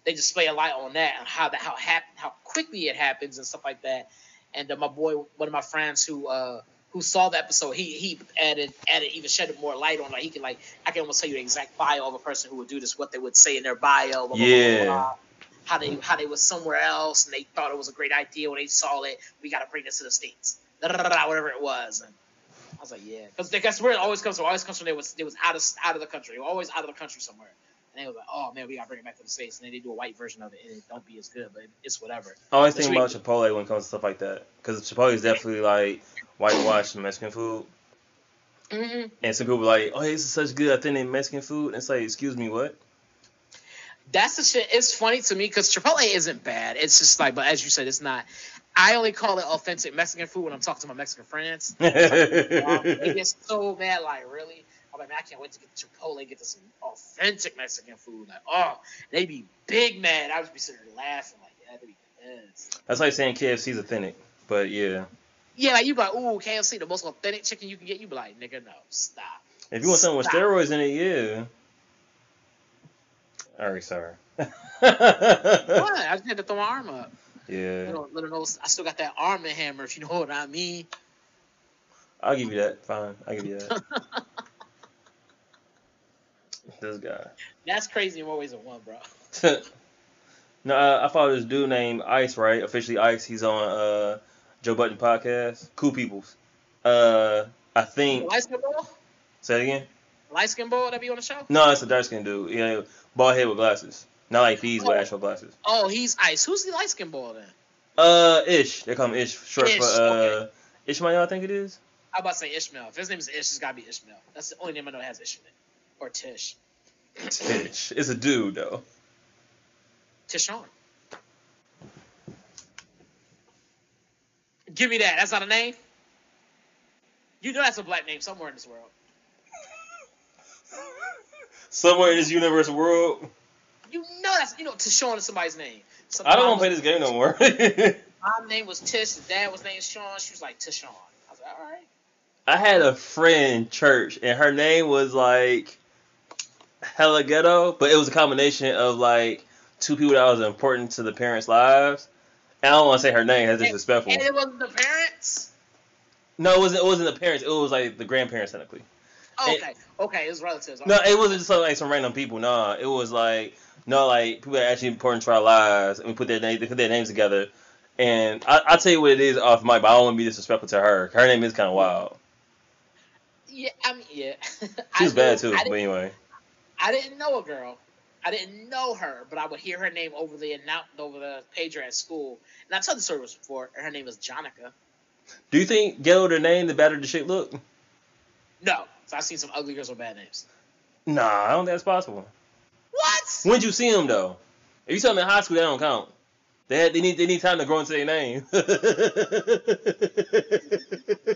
They display a light on that and how that how happen how quickly it happens and stuff like that. And uh, my boy, one of my friends who uh, who saw the episode, he he added added even shed more light on like he can like I can almost tell you the exact bio of a person who would do this, what they would say in their bio, blah, blah, blah, Yeah. blah, how they how they was somewhere else and they thought it was a great idea when they saw it. We got to bring this to the states, whatever it was. And I was like, yeah, because that's where it always comes from. It always comes from they was they was out of out of the country, They were always out of the country somewhere. And they was like, oh man, we gotta bring it back to the states. And then they do a white version of it, and it don't be as good, but it's whatever. I always think about Chipotle when it comes to stuff like that. Because Chipotle is definitely like whitewashed Mexican food. Mm-hmm. And some people like, oh, this is such good, authentic Mexican food. And it's like, excuse me, what? That's the shit. It's funny to me because Chipotle isn't bad. It's just like, but as you said, it's not. I only call it authentic Mexican food when I'm talking to my Mexican friends. they get so mad, like really. I'm like, man, I can't wait to get to Chipotle and get some authentic Mexican food. Like, oh, they'd be big mad. I would just be sitting there laughing, like, yeah, they be pissed. That's like saying KFC's authentic. But yeah. Yeah, like you be like, ooh, KFC, the most authentic chicken you can get. You be like, nigga, no, stop. If you want something with steroids in it, yeah. Alright, sorry. What? I just had to throw my arm up. yeah. Little, little know, I still got that arm and hammer, if you know what I mean. I'll give you that. Fine. I'll give you that. this guy. That's crazy in more ways than one, bro. no, uh, I follow this dude named Ice, right? Officially Ice. He's on uh, Joe Budden podcast. Cool peoples. Uh, I think. Skin? Say it again. Light skin ball that be on the show? No, it's a dark skinned dude. Yeah, bald head with glasses. Not like these with actual glasses. Oh, he's ice. Who's the light skin ball then? Uh, Ish. They call him Ish. Short Ish, for uh, okay. Ishmael, I think it is. I'm about to say Ishmael. If his name is Ish, it's gotta be Ishmael. That's the only name I know that has Ish in it. Or Tish. Tish. It's a dude though. Tishon. Give me that. That's not a name. You know that's a black name somewhere in this world. Somewhere in this universe world. You know that's you know Tishon is somebody's name. So I don't want to play this game no more. My name was Tish. His dad was named Sean. She was like Tishon. I was like, all right. I had a friend in church, and her name was like hella ghetto, but it was a combination of like two people that was important to the parents' lives. And I don't want to say her name; that's disrespectful. And it wasn't the parents. No, it wasn't. It wasn't the parents. It was like the grandparents technically. Oh, It- okay, okay, it's relatives. No, it wasn't just like some random people. No, it was like no, like people that are actually important to our lives, and we put their name, they put their names together. And I, I'll tell you what it is off mic, but I don't want to be disrespectful to her. Her name is kind of wild. Yeah, I mean, yeah. She was I bad too, but anyway. I didn't know a girl. I didn't know her, but I would hear her name over the announce over the pager at school. And I told the story before. Her name is Jonica. Do you think ghetto the name, the better the shit look? No, so I've seen some ugly girls with bad names. Nah, I don't think that's possible. What? When'd you see them though? If you saw them in high school, that don't count. They had, they need they need time to grow into their name.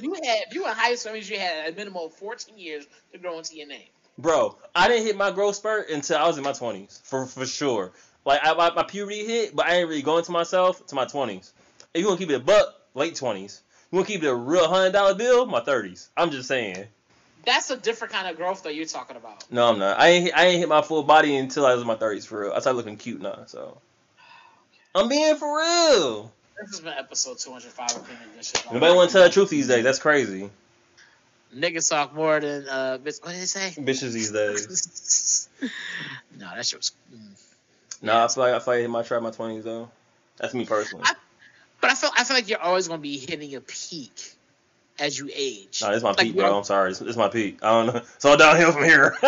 You had if you were in high school, you had a minimum of 14 years to grow into your name. Bro, I didn't hit my growth spurt until I was in my twenties, for for sure. Like I, my, my puberty hit, but I ain't really going to myself to my twenties. If you want to keep it a buck, late twenties. You want to keep it a real hundred dollar bill, my thirties. I'm just saying. That's a different kind of growth that you're talking about. No, I'm not. I ain't hit- I ain't hit my full body until I was in my thirties for real. I started looking cute now, so I'm being for real. This has been episode 205 of Opinion Edition. Nobody want to tell the truth these days. That's crazy. Niggas talk more than uh. bitch- What did it say? Bitches these days. no, that shit was. mm. Nah, I feel like I feel like I hit my try my twenties though. That's me personally. I- But I feel I feel like you're always gonna be hitting a peak as you age. This is my Like, peak, bro. I'm sorry. It's, is my peak. I don't know. It's all downhill from here.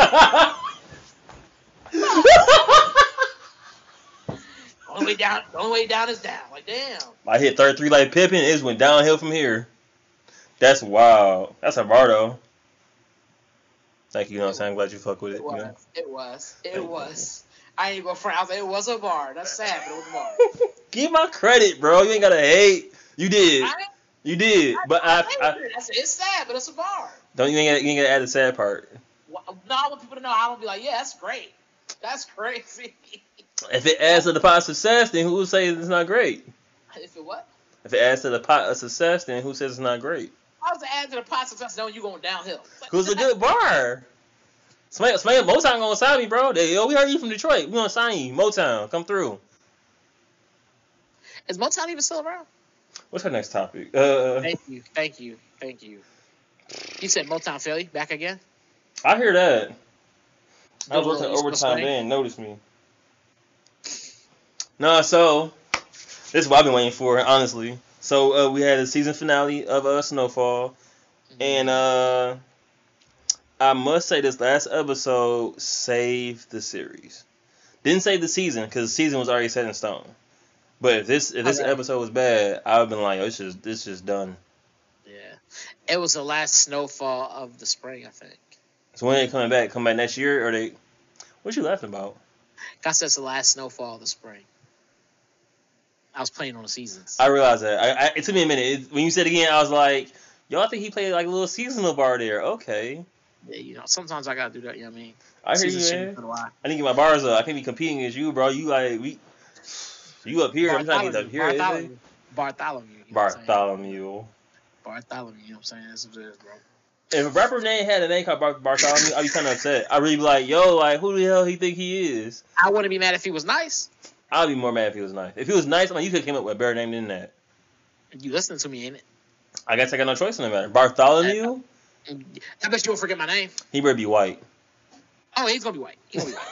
The only way down, the only way down is down. Like damn. I hit 33 like Pippen. It just went downhill from here. That's wild. That's a bar though. Thank you. You know what I'm saying? I'm glad you fuck with it. It you was. know? It was. It was. I ain't gonna front. I was like, it was a bar. That's sad, but it was a bar. Give my credit, bro. You ain't gotta hate. You did. I, You did. But I, I, I I said, it's sad, but it's a bar. don't. You ain't you ain't gotta add the sad part. Well, No, I want people to know. I don't be like, yeah, that's great. That's crazy. If it adds to the pot of success, then who would say it's not great? if it what? If it adds to the pot of success, then who says it's not great? I was to add to the pot of success knowing you going downhill. Cause it's a good bar. Somebody, somebody, Motown gonna sign me, bro. They, yo, we heard you from Detroit. We gonna sign you. Motown, come through. Is Motown even still around? What's our next topic? Uh, Thank you, thank you, thank you. You said Motown Philly back again? I hear that. I was working overtime. They didn't notice me. No, so this is what I've been waiting for, honestly. So uh, we had a season finale of uh, Snowfall, and uh, I must say this last episode saved the series. Didn't save the season because the season was already set in stone. But if this if this Okay. episode was bad, I'd have been like, oh, it's just this just done. Yeah, it was the last snowfall of the spring, I think. So when they coming back? Come back next year or they? What you laughing about? God said it's the last snowfall of the spring. I was playing on the seasons. I realized that. I, I, it took me a minute. It, when you said it again, I was like, I think he played like a little seasonal bar there. Okay. yeah, you know, sometimes I gotta do that. You know what I mean? I hear you, man. shit for a while. I need to get my bars up. I can't be competing against you, bro. You like, we, you up here. I'm trying to get up here. Bartholomew. it? Bartholomew. You know? Bartholomew. Bartholomew. You know what I'm saying? That's what it is, bro. If a rapper name had a name called Bar- Bartholomew, I'd be kind of upset. I'd really be like, yo, like, who the hell he think he is? I wouldn't be mad if he was nice. I'd be more mad if he was nice. If he was nice, I mean, you could have came up with a better name than that. You listening to me, ain't it? I guess I got no choice in the matter. Bartholomew? I bet you won't forget my name. He better be white. Oh, he's gonna be white. He's gonna be white.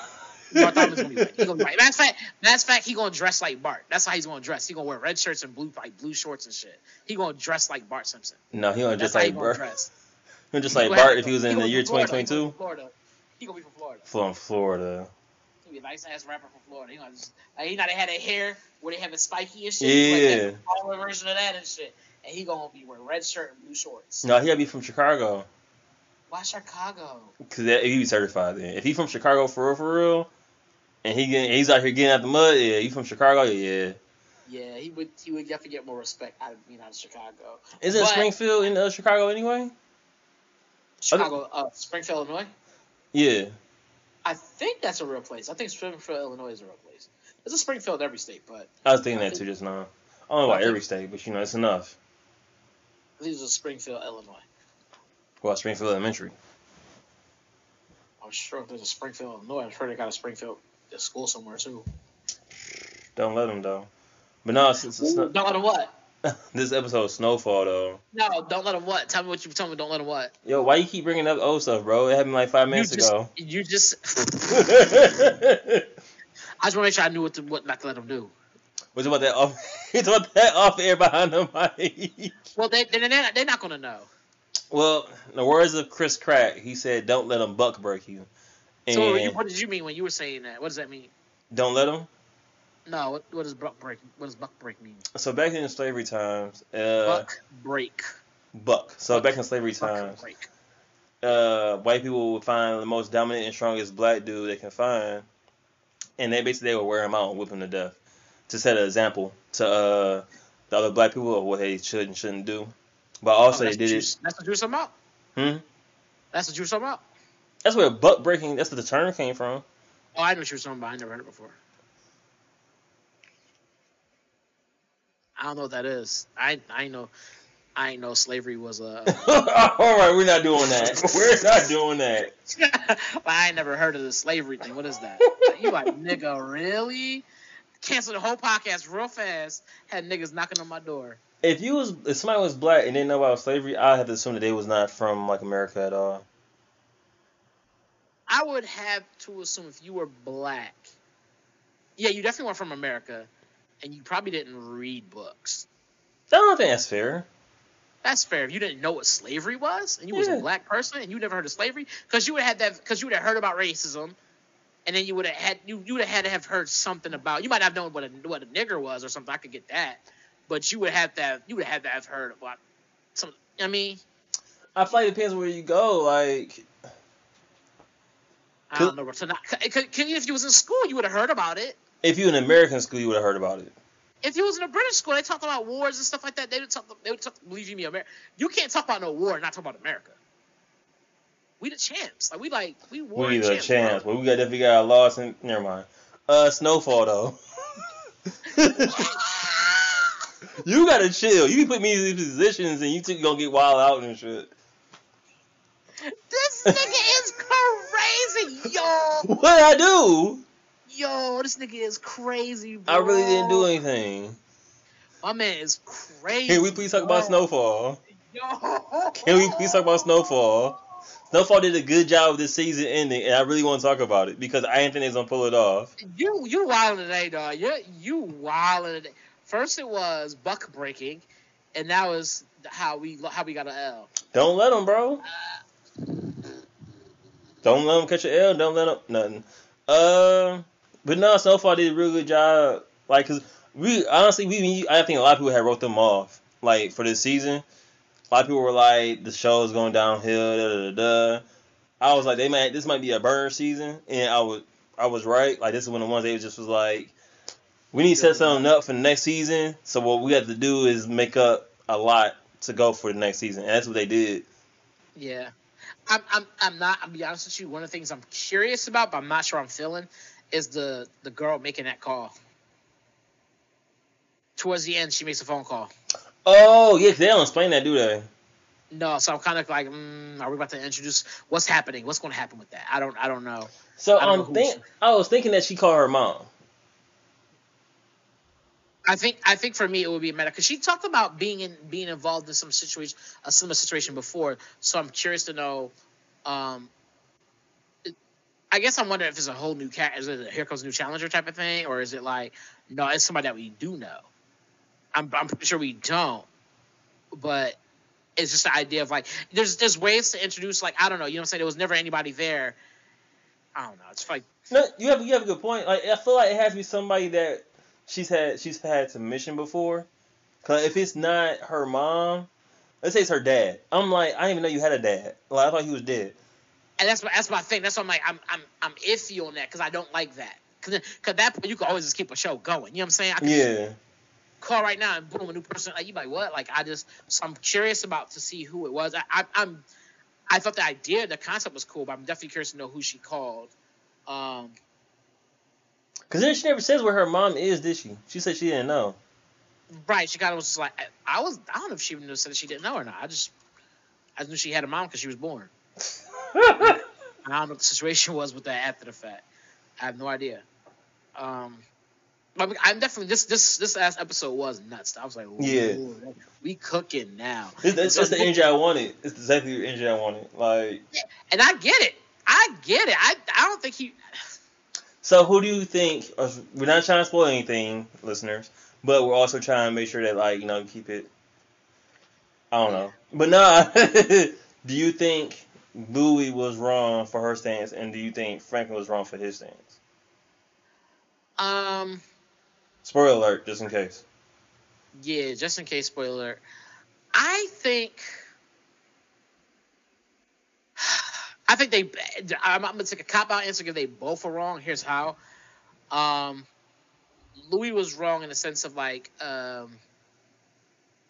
Bartholomew's gonna be white. He's gonna be white. Matter of fact, matter of fact, he gonna dress like Bart. That's how he's gonna dress. He gonna wear red shirts and blue like blue shorts and shit. He gonna dress like Bart Simpson. No, he don't That's just how he gonna dress. Just like Bart if he was in the year from Florida. He gonna 2022. be from Florida. He gonna be from Florida. From Florida. He be a nice ass rapper from Florida. He gonna just, like, he they had that hair where they have it spiky and shit. He like Yeah. that version of that and shit. And he gonna be wearing red shirt and blue shorts. No, he gotta be from Chicago. Why Chicago? Cause that, he be certified then. If he from Chicago for real, for real, and he getting, he's out here getting out the mud, yeah, he from Chicago, yeah. Yeah, he would he would definitely get more respect out of being out of Chicago. Isn't But- Springfield in uh, Chicago anyway? Chicago, uh, Springfield, Illinois. Yeah. I think that's a real place. I think Springfield, Illinois is a real place. There's a Springfield in every state, but I was thinking that too just now. I don't know about every state, but you know, it's enough. I think there's a Springfield, Illinois. Well, Springfield Elementary. I'm sure if there's a Springfield, Illinois, I'm sure they got a Springfield a school somewhere too. Don't let them though. But no, it's, it's, it's Don't let them what? this episode of Snowfall though. No, don't let them what? Tell me what you tell me. Don't let them what? Yo, why you keep bringing up old stuff, bro? It happened like five minutes you just, ago. You just. I just want to make sure I knew what to, what not to let them do. What's about that off? It's about that off air behind the mic. Well, they they they're, they're not gonna know. Well, in the words of Chris Crack, he said, "Don't let them buck break you." So what, you- what did you mean when you were saying that? What does that mean? don't let them. No, what, what does buck break? What does buck break mean? So back in slavery times, uh, buck break. buck. So Buck- back in slavery times, break. uh, white people would find the most dominant and strongest black dude they can find, and they basically they would wear him out and whip him to death to set an example to uh, the other black people of what they should and shouldn't do. But also Oh, they did you, it. That's what you were talking about. Hmm? That's what you were talking about. That's where buck breaking. That's where the term came from. Oh, I know what you were talking about. I never heard it before. I don't know what that is. I I know. I ain't know slavery was a. Uh, all right, we're not doing that. We're not doing that. I ain't never heard of the slavery thing. What is that? you like nigga really? Cancel the whole podcast real fast. Had niggas knocking on my door. If you was if somebody was black and didn't know about slavery, I have to assume that they was not from like America at all. I would have to assume if you were black, yeah, you definitely weren't from America, and you probably didn't read books. I don't think that's fair. That's fair. If you didn't know what slavery was, and you was a black person, and you never heard of slavery, because you would have that, because you would have heard about racism, and then you would have had you you would have had to have heard something about. You might have known what a what a nigger was or something. I could get that, but you would have to have, you would have to have heard about some. I mean, I feel like it depends where you go. Like, I don't know. where can, can, if you was in school, you would have heard about it. if you in American school, you would have heard about it. If you was in a British school, they talked about wars and stuff like that. They would talk. They would talk. Believe you me, America. You can't talk about no war and not talk about America. We the champs. Like we like we war we the champs. bro. but we got definitely got a loss and never mind. Uh, snowfall though. you gotta chill. You put me in these positions and you two gonna get wild out and shit. This nigga is crazy, yo. What did I do? Yo, this nigga is crazy, bro. I really didn't do anything. My man is crazy. Can we please talk about snowfall? Yo. Can we please talk about Snowfall? Snowfall did a good job of this season ending, and I really want to talk about it because I ain't think they's gonna pull it off. You you wilding today, dog. You you wilding today. First it was buck breaking, and that was how we how we got an L. Don't let them, bro. Uh, Don't let them catch an L. Don't let them nothing. Uh, but no, so Snowfall did a real good job. Like, cause we honestly, we I think a lot of people had wrote them off. Like for this season, a lot of people were like, the show's going downhill. Da, da, da, da. I was like, they might this might be a burner season, and I was I was right. Like this is one of the ones they just was like, we need to set something up for the next season. So what we have to do is make up a lot to go for the next season, and that's what they did. Yeah. I'm I'm I'm not I'll be honest with you, one of the things I'm curious about, but I'm not sure I'm feeling, is the the girl making that call. Towards the end she makes a phone call. Oh yeah, they don't explain that, do they? No, so I'm kind of like, mm, are we about to introduce what's happening? What's going to happen with that? I don't, I don't know. So I don't know um, who's- think I was thinking that she called her mom. I think, I think for me it would be a matter because she talked about being in, being involved in some situation, a similar situation before. So I'm curious to know. Um, I guess I'm wondering if it's a whole new cat. Is it a here comes new challenger type of thing, or is it like no, it's somebody that we do know. I'm, I'm pretty sure we don't, but it's just the idea of like there's there's ways to introduce like I don't know, you know what I'm saying? There was never anybody there. I don't know. It's like No, you have you have a good point. Like I feel like it has to be somebody that she's had she's had some mission before. Cause if it's not her mom, let's say it's her dad. I'm like I didn't even know you had a dad. Like I thought he was dead. and that's my that's my thing. That's why I'm like I'm I'm I'm iffy on that because I don't like that. Because cause that point you can always just keep a show going. You know what I'm saying? I can Yeah. call right now and boom a new person. Like you like what? Like I just so I'm curious about to see who it was. I, I I'm I thought the idea, the concept was cool, but I'm definitely curious to know who she called. Um, Cause then she never says where her mom is, did she? She said she didn't know. right? She kind of was just like I, was. I don't know if she even said that she didn't know or not. I just I knew she had a mom because she was born. I don't know what the situation was with that after the fact. I have no idea. Um, I mean, I'm definitely this this this last episode was nuts. I was like, Yeah. We cooking now. This, that's, that's the energy I wanted. It's exactly the energy I wanted. Like, And I get it. I get it. I I don't think he. So who do you think? uh, We're not trying to spoil anything, listeners, but we're also trying to make sure that like you know keep it. I don't know, but nah. do you think Louie was wrong for her stance, and do you think Franklin was wrong for his stance? Um. Spoiler alert, just in case. Yeah, just in case, spoiler. alert. I think. I think they. I'm, I'm gonna take a cop out answer because they both are wrong. Here's how. Um, Louie was wrong in the sense of like. Um,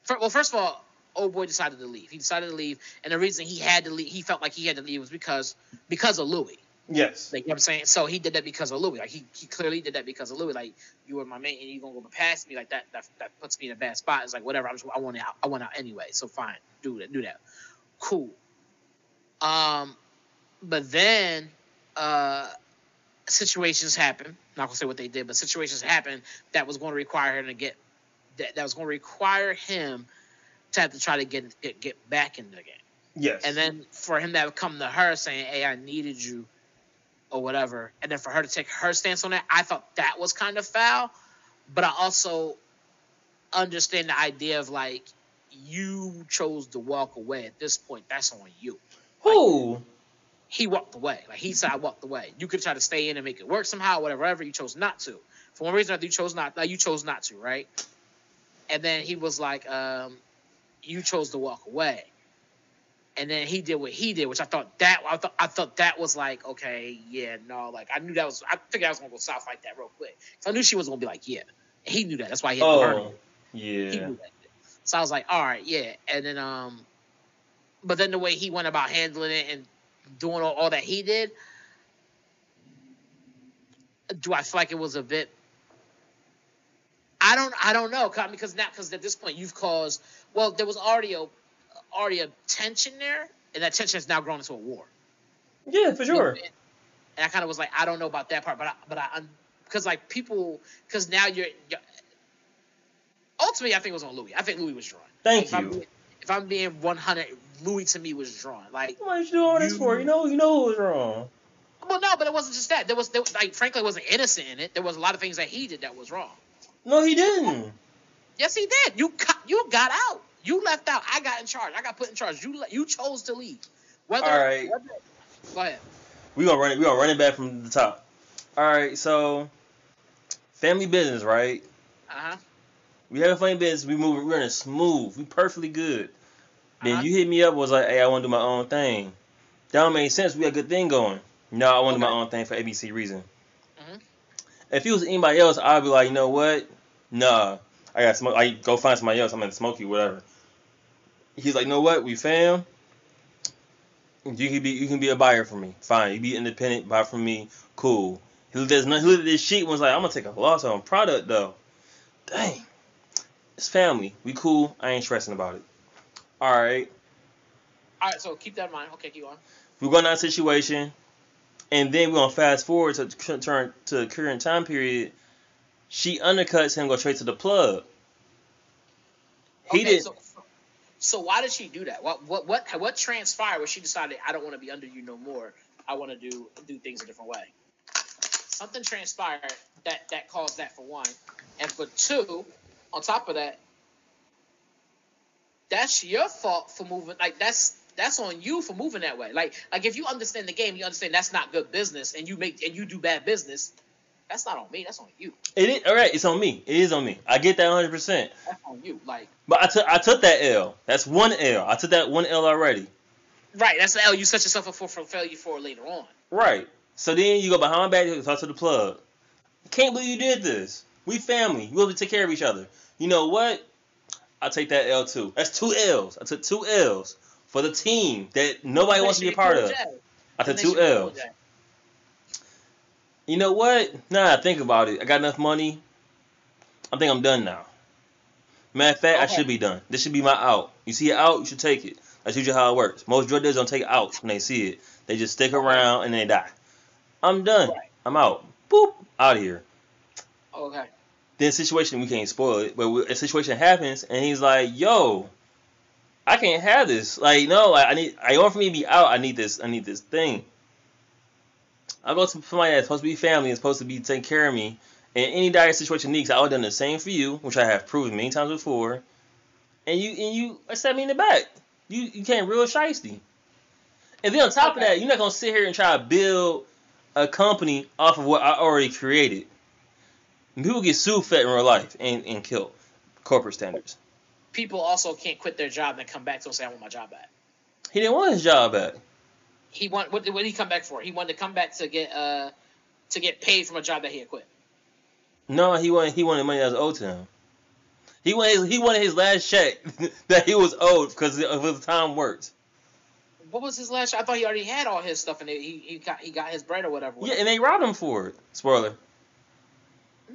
fir- well, first of all, old boy decided to leave. He decided to leave, and the reason he had to leave, he felt like he had to leave, was because because of Louie. Yes. Like you know what I'm saying? So he did that because of Louie. Like he, he clearly did that because of Louie. Like you were my mate and you're gonna go past me like that that that puts me in a bad spot. It's like whatever, I'm just I want out I want out anyway. So fine, do that, do that. Cool. Um but then uh situations happen. Not gonna say what they did, but situations happen that was gonna require him to get that, that was gonna require him to have to try to get get, get back in the game. Yes. And then for him to have come to her saying, "Hey, I needed you," or whatever, and then for her to take her stance on that, I thought that was kind of foul. But I also understand the idea of like you chose to walk away. At this point, that's on you. who? He walked away. Like he said, I walked away. You could try to stay in and make it work somehow, whatever. Whatever you chose not to. For one reason or another, you chose not. Like, you chose not to, right? And then he was like, um, "You chose to walk away." and then he did what he did, which I thought that I thought I thought that was like okay, yeah, no, like I knew that was I figured I was gonna go south like that real quick. So I knew she was gonna be like, yeah, and he knew that. That's why he had Oh, yeah. knew that. So I was like, all right, yeah, and then um, but then the way he went about handling it and doing all, all that he did, do I feel like it was a bit? I don't I don't know because now because at this point you've caused well there was already a already a tension there and that tension has now grown into a war. Yeah, for sure. And I kind of was like, I don't know about that part, but I, but I, because like people, because now you're, you're, ultimately, I think it was on Louie. I think Louie was drawn. Thank if I'm, you. if I'm being 100, Louie to me was drawn. Like, Why you do all this for? You know, you know who was wrong. well, no, but it wasn't just that. There was, there, was- like, Franklin wasn't innocent in it. There was a lot of things that he did that was wrong. No, he didn't. Yes, he did. You, you got out. You left out. I got in charge. I got put in charge. You, le- you chose to leave. Whether, All right. whether- go ahead. We gonna run it. We gonna run it back from the top. All right, so family business, right? Uh huh. We have a family business. We move. We're in a smooth. We perfectly good. Then Uh-huh. you hit me up was like, hey, I want to do my own thing. That don't make sense. We got a good thing going. No, I want to do my own thing for ABC reason. Mhm. If it was anybody else, I'd be like, you know what? Nah, I got smoke. I go find somebody else. I'm gonna smoke you, whatever. He's like, you know what? We fam. You can be you can be a buyer for me. Fine, you be independent, buy from me. Cool. He looked at this, he looked at this sheet and was like, I'm gonna take a loss on product though. Dang. It's family. We cool. I ain't stressing about it. All right. All right, so keep that in mind. Okay, keep on. We're going down situation, and then we're gonna fast forward to turn to the current time period. She undercuts him, go straight to the plug. He Okay, did. So, so why did she do that? What what what what transpired where she decided I don't want to be under you no more. I want to do do things a different way. Something transpired that that caused that for one, and for two, on top of that, that's your fault for moving. Like that's that's on you for moving that way. Like like if you understand the game, you understand that's not good business, and you make and you do bad business. That's not on me. That's on you. It is all right. It's on me. It is on me. I get that 100. percent That's on you. Like But I took I took that L. That's one L. I took that one L already. right. That's the L you set yourself up for for failure for later on. Right. So then you go behind my back and talk to the plug. Can't believe you did this. We family. We really take care of each other. You know what? I take that L too. That's two L's. I took two L's for the team that nobody wants to be a part of. I took two L's. You know what? Nah, I think about it, I got enough money. I think I'm done now. Matter of fact, I should be done. This should be my out. You see it out, you should take it. That's usually how it works. Most drug dealers don't take outs when they see it. They just stick around and they die. I'm done. Right. I'm out. Boop, out of here. Okay. Then situation we can't spoil it, but a situation happens and he's like, "Yo, I can't have this. Like, no, like, I need. I want for me to be out. I need this. I need this thing. I go to somebody that's supposed to be family and supposed to be taking care of me. In any dire situation needs, I would have done the same for you, which I have proven many times before. And you and you stab me in the back. You you came real shiesty. And then on top of that, you're not gonna sit here and try to build a company off of what I already created. People get sued for that in real life and, and killed. Corporate standards. People also can't quit their job and then come back to and say, I want my job back. He didn't want his job back. He want what did, what did he come back for? He wanted to come back to get uh to get paid from a job that he had quit. No, he wanted he wanted money that was owed to him. He wanted his, he wanted his last check that he was owed because of his time worked. What was his last? I thought he already had all his stuff and he he got he got his bread or whatever. Yeah, and they robbed him for it. Spoiler.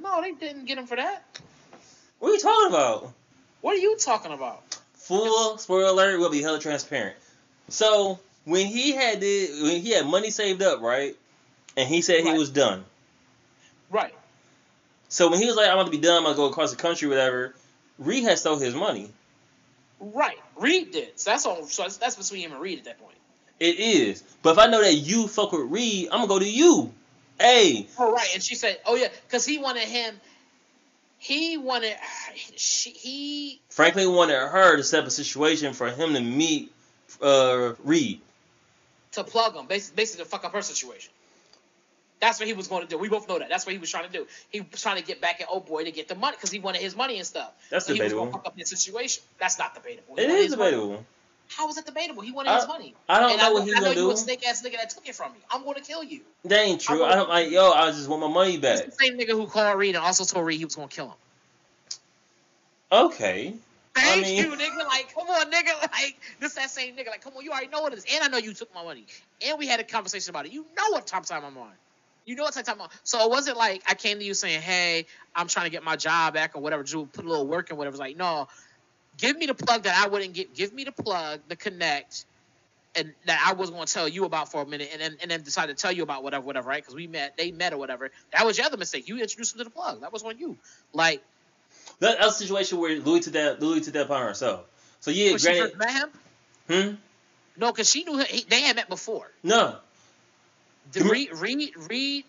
No, they didn't get him for that. What are you talking about? What are you talking about? Full spoiler alert. We'll be hella transparent. So when he had the when he had money saved up, right, and he said Right. he was done. Right. So when he was like, "I'm about to be done. I'm gonna go across the country, whatever," Reed had stole his money. Right. Reed did. So that's all So that's, that's between him and Reed at that point. It is. But if I know that you fuck with Reed, I'm gonna go to you. Hey, Oh right. And she said, "Oh yeah," because he wanted him. He wanted. She, he. Franklin wanted her to set up a situation for him to meet uh, Reed. to plug him, basically, basically to fuck up her situation. That's what he was going to do. We both know that. That's what he was trying to do. He was trying to get back at old boy to get the money because he wanted his money and stuff. That's so he was going to fuck up his situation. That's not debatable. He It is money. How is it debatable? He wanted I- his money. I don't and know I, what he's I know gonna you a snake ass nigga that took it from me. I'm going to kill you. That ain't true. I'm I don't like yo. I just want my money He's back. the same nigga who called Reed and also told Reed he was going to kill him. Okay. Thank mean- you, nigga. Like, come on, nigga. Like, this that same nigga. Like, come on, you already know what it is. And I know you took my money. And we had a conversation about it. You know what top time I'm on. You know what type time I'm on. So it wasn't like I came to you saying, hey, I'm trying to get my job back or whatever, do put a little work and whatever. It's like, no, give me the plug that I wouldn't get. Give me the plug, the connect, and that I was going to tell you about for a minute, and then and then decide to tell you about whatever, whatever, right? Because we met, they met or whatever. That was your other mistake. You introduced them to the plug. That was on you. Like, That, that was a situation where Louie took that Louie took that upon herself. So yeah, when she granted. first met him. Hmm. No, because she knew he, they had met before. No. The. Reed, Reed, Reed,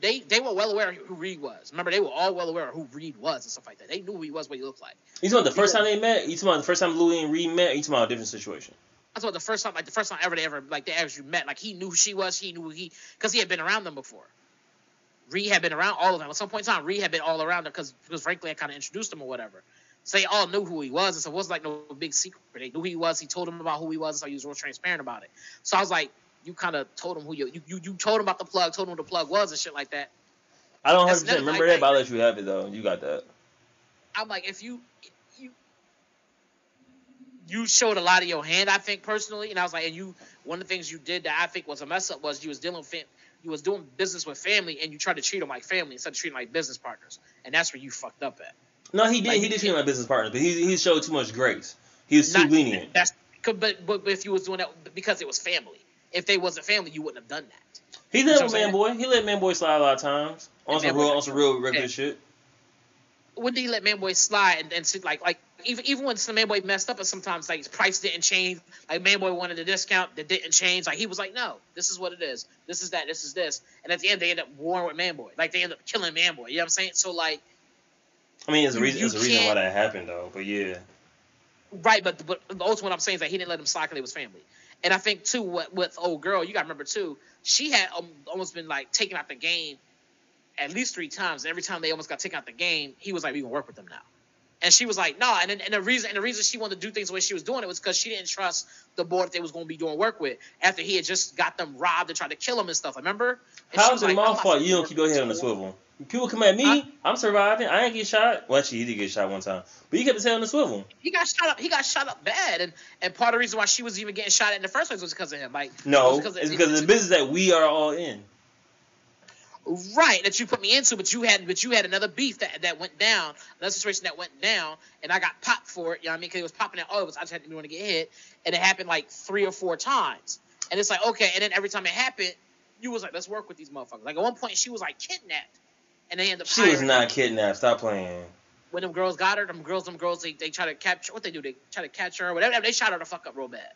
they they were well aware who Reed was. Remember, they were all well aware of who Reed was and stuff like that. They knew who he was, what he looked like. You talking about the first time they met? You talking about the first time Louie and Reed met? You talking about a different situation? That's what the first time, like the first time ever they ever like they actually met. Like he knew who she was. He knew who he because he had been around them before. Reed had been around all of them. At some point in time, Reed had been all around them because because frankly, I kind of introduced him or whatever. So they all knew who he was, and so it wasn't like no big secret. They knew who he was. He told them about who he was, so he was real transparent about it. So I was like, you kind of told him who you, you you you told him about the plug, told him who the plug was and shit like that. I don't That's 100% remember I- that, but I'll let you have it though. You got that. I'm like, if you you you showed a lot of your hand, I think personally, and I was like, and you one of the things you did that I think was a mess up was you was dealing with you was doing business with family and you tried to treat them like family instead of treating them like business partners, and that's where you fucked up at. No, he did. Like, he did treat my business partners, but he he showed too much grace. He was too Not- lenient. That's but, but if you was doing that because it was family, if they wasn't family, you wouldn't have done that. He You let know what I'm Man Boy. He let Man Boy slide a lot of times on some real Boy- on some real regular Yeah. shit. when did he let Manboy slide and, and sit like like even even when some Manboy messed up and sometimes like his price didn't change, like Manboy wanted a discount that didn't change, like he was like, No, this is what it is. This is that, this is this. And at the end they end up warring with Manboy. Like they end up killing Manboy. You know what I'm saying? So like I mean, there's a reason. There's a reason why that happened though. But yeah, right, but but ultimately what I'm saying is that he didn't let him slide because he was family. And I think too what with old girl, you gotta remember too, she had um, almost been like taken out the game at least three times. Every time they almost got taken out the game, he was like, "We gonna work with them now." And she was like, "No." And, then- and the reason and the reason she wanted to do things the way she was doing it was because she didn't trust the board that they was gonna be doing work with after he had just got them robbed and tried to kill him and stuff. Remember? And how's it like, my "I'm fault? You don't keep your head on the you." swivel. People come at me. Huh? I'm surviving. I ain't get shot. Well, actually, he did get shot one time, but he kept his head on the swivel. He got shot up. He got shot up bad, and and part of the reason why she was even getting shot at in the first place was because of him. Like, No, because it's because of the business that we are all in. Right, that you put me into, but you had but you had another beef that, that went down, another situation that went down, and I got popped for it. You know what I mean? Because it was popping out. Oh, it was, I just had to be want to get hit, and it happened like three or four times. And it's like okay, and then every time it happened, you was like, let's work with these motherfuckers. Like at one point, she was like kidnapped, and they end up. She was not kidnapped. Stop playing. When them girls got her, them girls, them girls, they, they try to capture. What they do? They try to catch her or whatever. They shot her the fuck up real bad.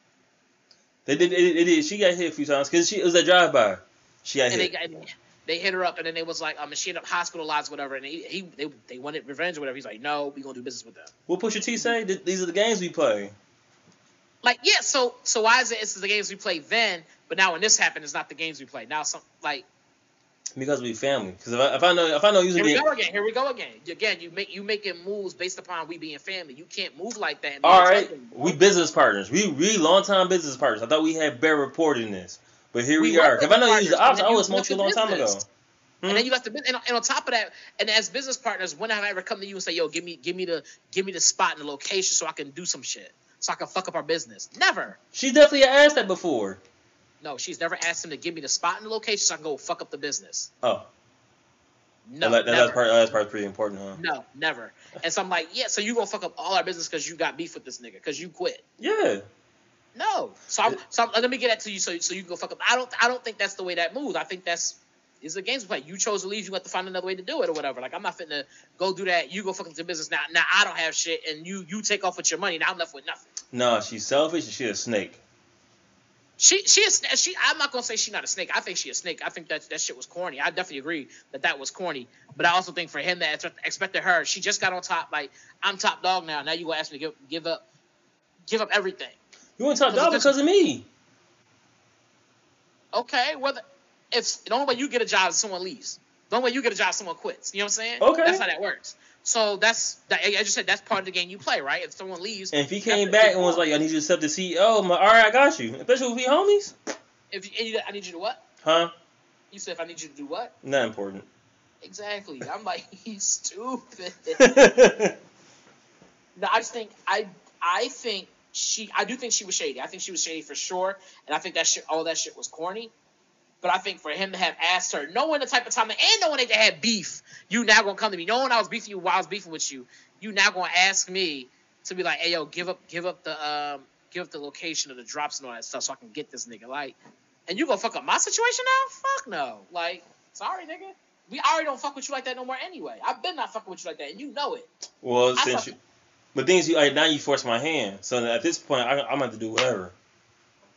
They did. It, did. She got hit a few times because she it was a drive by. She got and they hit. got, they hit her up, and then they was like, um, and she ended up hospitalized, whatever. And he, he they, they wanted revenge or whatever. He's like, no, we gonna do business with them. What Pusha T say? These are the games we play. Like, yeah, so so why is it it's the games we play then, but now when this happened, it's not the games we play. Now some like Because we family. Because if I, if I know if I know you here we go again. Here we go again. Again, you make you making moves based upon we being family. You can't move like that. all right, we business partners. We we long time business partners. I thought we had better than this, but here we, We are. If I know you business opposite, I would partners, smoke you a long time ago. Hmm? And then you left the business, and, and on top of that, and as business partners, when have I ever come to you and say, "Yo, give me, give me the, give me the spot and the location so I can do some shit, so I can fuck up our business"? Never. She definitely asked that before. No, she's never asked him to give me the spot and the location so I can go fuck up the business. Oh, No, that, that's part. That's part pretty important, huh? No, never. And so I'm like, yeah, so you gonna fuck up all our business because you got beef with this nigga because you quit. Yeah. No. So I'm, so I'm, let me get that to you so so you can go fuck up. I don't I don't think that's the way that moves. I think that's is the games play. You chose to leave, you have to find another way to do it or whatever. Like I'm not fitting to go do that. You go fuck up the business now. Now I don't have shit and you you take off with your money. Now I'm left with nothing. No, she's selfish and she a snake. She she is she. I'm not gonna say she's not a snake. I think she a snake. I think that that shit was corny. I definitely agree that that was corny. But I also think for him that expected her, she just got on top. Like I'm top dog now. Now you gonna ask me to give give up give up everything. You want to talk Because dog of because of me? Okay, whether if the only way you get a job is someone leaves. The only way you get a job is someone quits. You know what I'm saying? Okay. That's how that works. So that's that. I just said that's part of the game you play, right? If someone leaves, And if he came back and was like, "I need you to accept the CEO," I'm like, "All right, I got you." Especially if we homies, if you, I need you to what? huh? You said if I need you to do what? Not important. Exactly. I'm like he's stupid. No, I just think I I think she I do think she was shady. I think she was shady for sure, and I think that shit all that shit was corny. But I think for him to have asked her, knowing the type of time, and knowing that they had beef, you now gonna come to me, knowing I was beefing you while I was beefing with you, you now gonna ask me to be like, hey yo, give up, give up the um, give up the location of the drops and all that stuff, so I can get this nigga. Like, and you gonna fuck up my situation now? Fuck no. Like, sorry, nigga. We already don't fuck with you like that no more anyway. I've been not fucking with you like that, and you know it. Well, I since you, but things you like now you force my hand. So at this point, I, I'm gonna have to do whatever.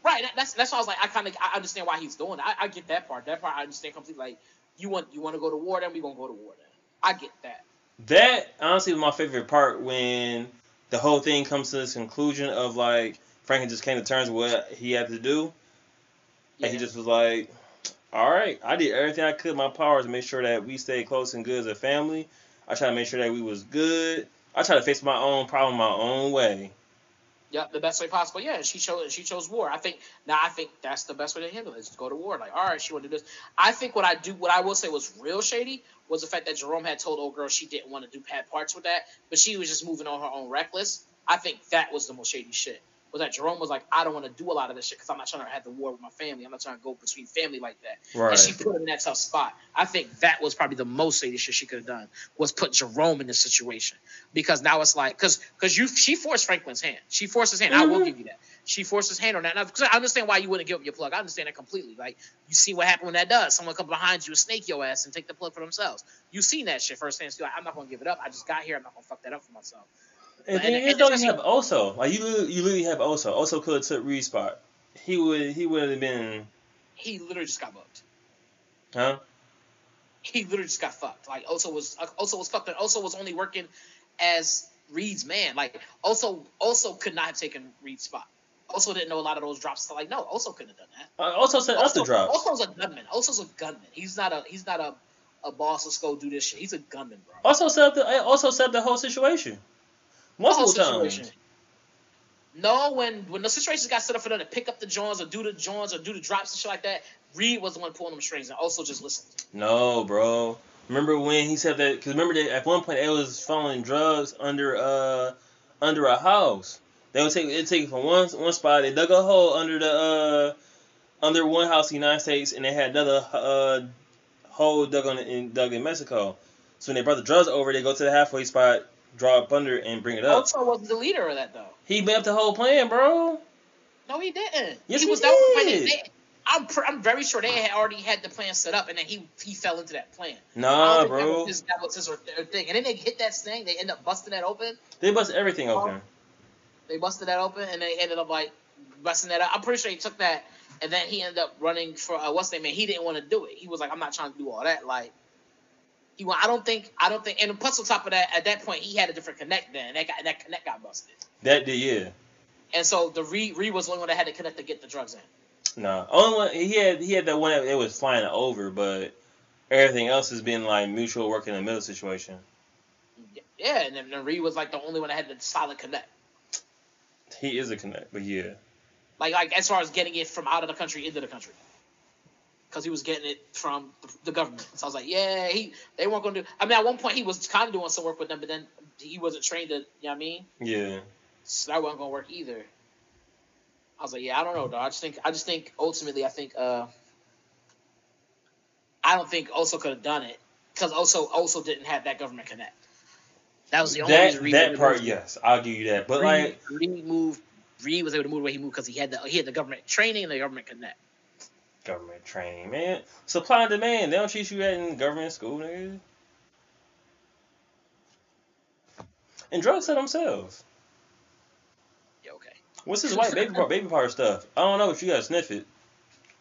Right. that- That's that's why I was like, I kind of I understand why he's doing. It. I, I get that part. That part I understand completely. Like, you want you want to go to war, then we gonna go to war. Then I get that. That honestly was my favorite part when the whole thing comes to this conclusion of like Franklin just came to terms with what he had to do, Yeah. and he just was like, "All right, I did everything I could my powers, to make sure that we stayed close and good as a family. I tried to make sure that we was good. I tried to face my own problem my own way. Yep, the best way possible. Yeah, she chose she chose war. I think now I think that's the best way to handle it is to go to war. Like, all right, she want to do this. I think what I do, what I will say was real shady was the fact that Jerome had told old girl she didn't want to do pad parts with that, but she was just moving on her own reckless. I think that was the most shady shit. Was that Jerome was like, I don't want to do a lot of this shit because I'm not trying to have the war with my family. I'm not trying to go between family like that. Right. And she put him in that tough spot. I think that was probably the most shady shit she could have done was put Jerome in this situation because now it's like because because you she forced Franklin's hand. She forced his hand. I will Mhm. give you that. She forced his hand on that. Now, I understand why you wouldn't give up your plug. I understand that completely. Like you see what happened when that does. Someone come behind you and snake your ass and take the plug for themselves. You seen that shit firsthand. So like, I'm not gonna give it up. I just got here. I'm not gonna fuck that up for myself. And And- the thing and is, though, you especially- have Oso. Like you, literally- you literally have Oso. Oso could have took Reed's spot. He would, he would have been, He literally just got booked. huh? He literally just got fucked. Like Oso was Oso was fucked. And Oso was only working as Reed's man. Like Oso Oso could not have taken Reed's spot. Also didn't know a lot of those drops. So like no, Oso couldn't have done that. Uh, set up the Oso- drops. Oso's a gunman. Oso's a gunman. He's not a he's not a a boss. Let's go do this shit. He's a gunman, bro. Also set up the, also set up the whole situation. Multiple times. No, when when the situations got set up for them to pick up the Johns or do the Johns or do the drops and shit like that, Reed was the one pulling them strings and also just listened. No, bro. Remember when he said that? Because remember that at one point they was following drugs under uh under a house. They would take it take it from one one spot. They dug a hole under the uh under one house in the United States, and they had another uh whole dug on in dug in Mexico. So when they brought the drugs over, they go to the halfway spot, draw up under, and bring it up. Oso wasn't the leader of that though. He made up the whole plan, bro. No, he didn't. Yes, he was that was did. They- I'm pr- I'm very sure they had already had the plan set up, and then he he fell into that plan. Nah, don't That bro. was his, that was his thing. And then they hit that thing. They end up busting that open. They bust everything open. They busted that open, and they ended up like busting that up. I'm pretty sure he took that, and then he ended up running for uh, what's name? He didn't want to do it. He was like, I'm not trying to do all that. Like he. I don't think. I don't think. And plus on top of that, at that point, he had a different connect. Then that got that connect got busted. That did, yeah. And so the Reed Reed was the only one that had to connect to get the drugs in. Nah, only one he had he had that one that it was flying over, but everything else has been like mutual work in the middle situation. Yeah, and then, then Reed was like the only one that had the solid connect. He is a connect, but yeah. Like like as far as getting it from out of the country into the country. Because he was getting it from the, government. So I was like, yeah, he they weren't gonna do. I mean, at one point he was kind of doing some work with them, but then he wasn't trained to. You know what I mean? Yeah. So that wasn't gonna work either. I was like, yeah, I don't know, dog. I just think I just think ultimately I think uh I don't think Oso could have done it because Oso also didn't have that government connect. That was the only That reason that part, yes, I'll give you that. But like, Reed, Reed moved. Reed was able to move the way he moved because he had the he had the government training and the government connect. Government training, man, supply and demand. They don't teach you that in government school, nigga. And drugs sell themselves. Yeah, okay. What's this white baby powder, baby powder stuff? I don't know, but you gotta sniff it.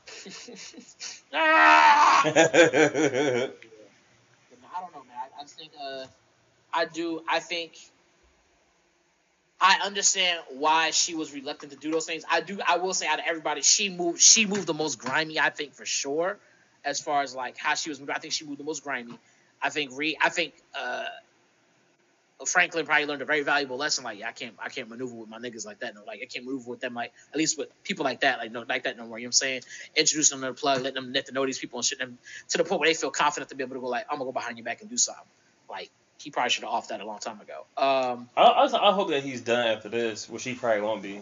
ah! yeah, I don't know, man. I, I just think uh, I do. I think I understand why she was reluctant to do those things. I do. I will say, out of everybody, she moved. She moved the most grimy. I think for sure. As far as like how she was I think she moved the most grimy. I think re. I think uh, Franklin probably learned a very valuable lesson. Like, yeah, I can't. I can't maneuver with my niggas like that. No, like I can't maneuver with them. Like at least with people like that. Like no, like that no more. You know what I'm saying? Introduce them to the plug, letting them get to know these people and shit. Them to the point where they feel confident to be able to go like, I'm gonna go behind your back and do something. Like he probably should have off that a long time ago. Um, I, I, I hope that he's done after this, which he probably won't be.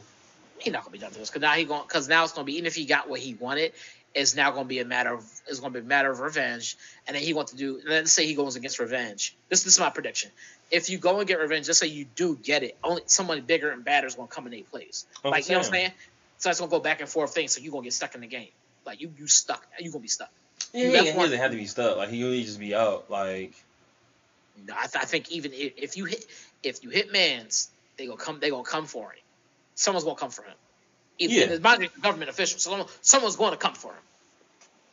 He's not gonna be done to this because now he going because now it's gonna be even if he got what he wanted, it's now gonna be a matter of it's gonna be a matter of revenge, and then he wants to do. Let's say he goes against revenge. This, this is my prediction. If you go and get revenge, just say you do get it, only somebody bigger and badder is gonna come in their place. Like you know what I'm saying. saying? So it's gonna go back and forth thing. So you are gonna get stuck in the game. Like you you stuck. You are gonna be stuck. Yeah, he, he doesn't have to be stuck. Like he really just be out. Like No, I, th- I think even if, if you hit if you hit man's, they gonna come. They gonna come for him. Someone's gonna come for him. Even Yeah. it's a government official, someone, someone's going to come for him.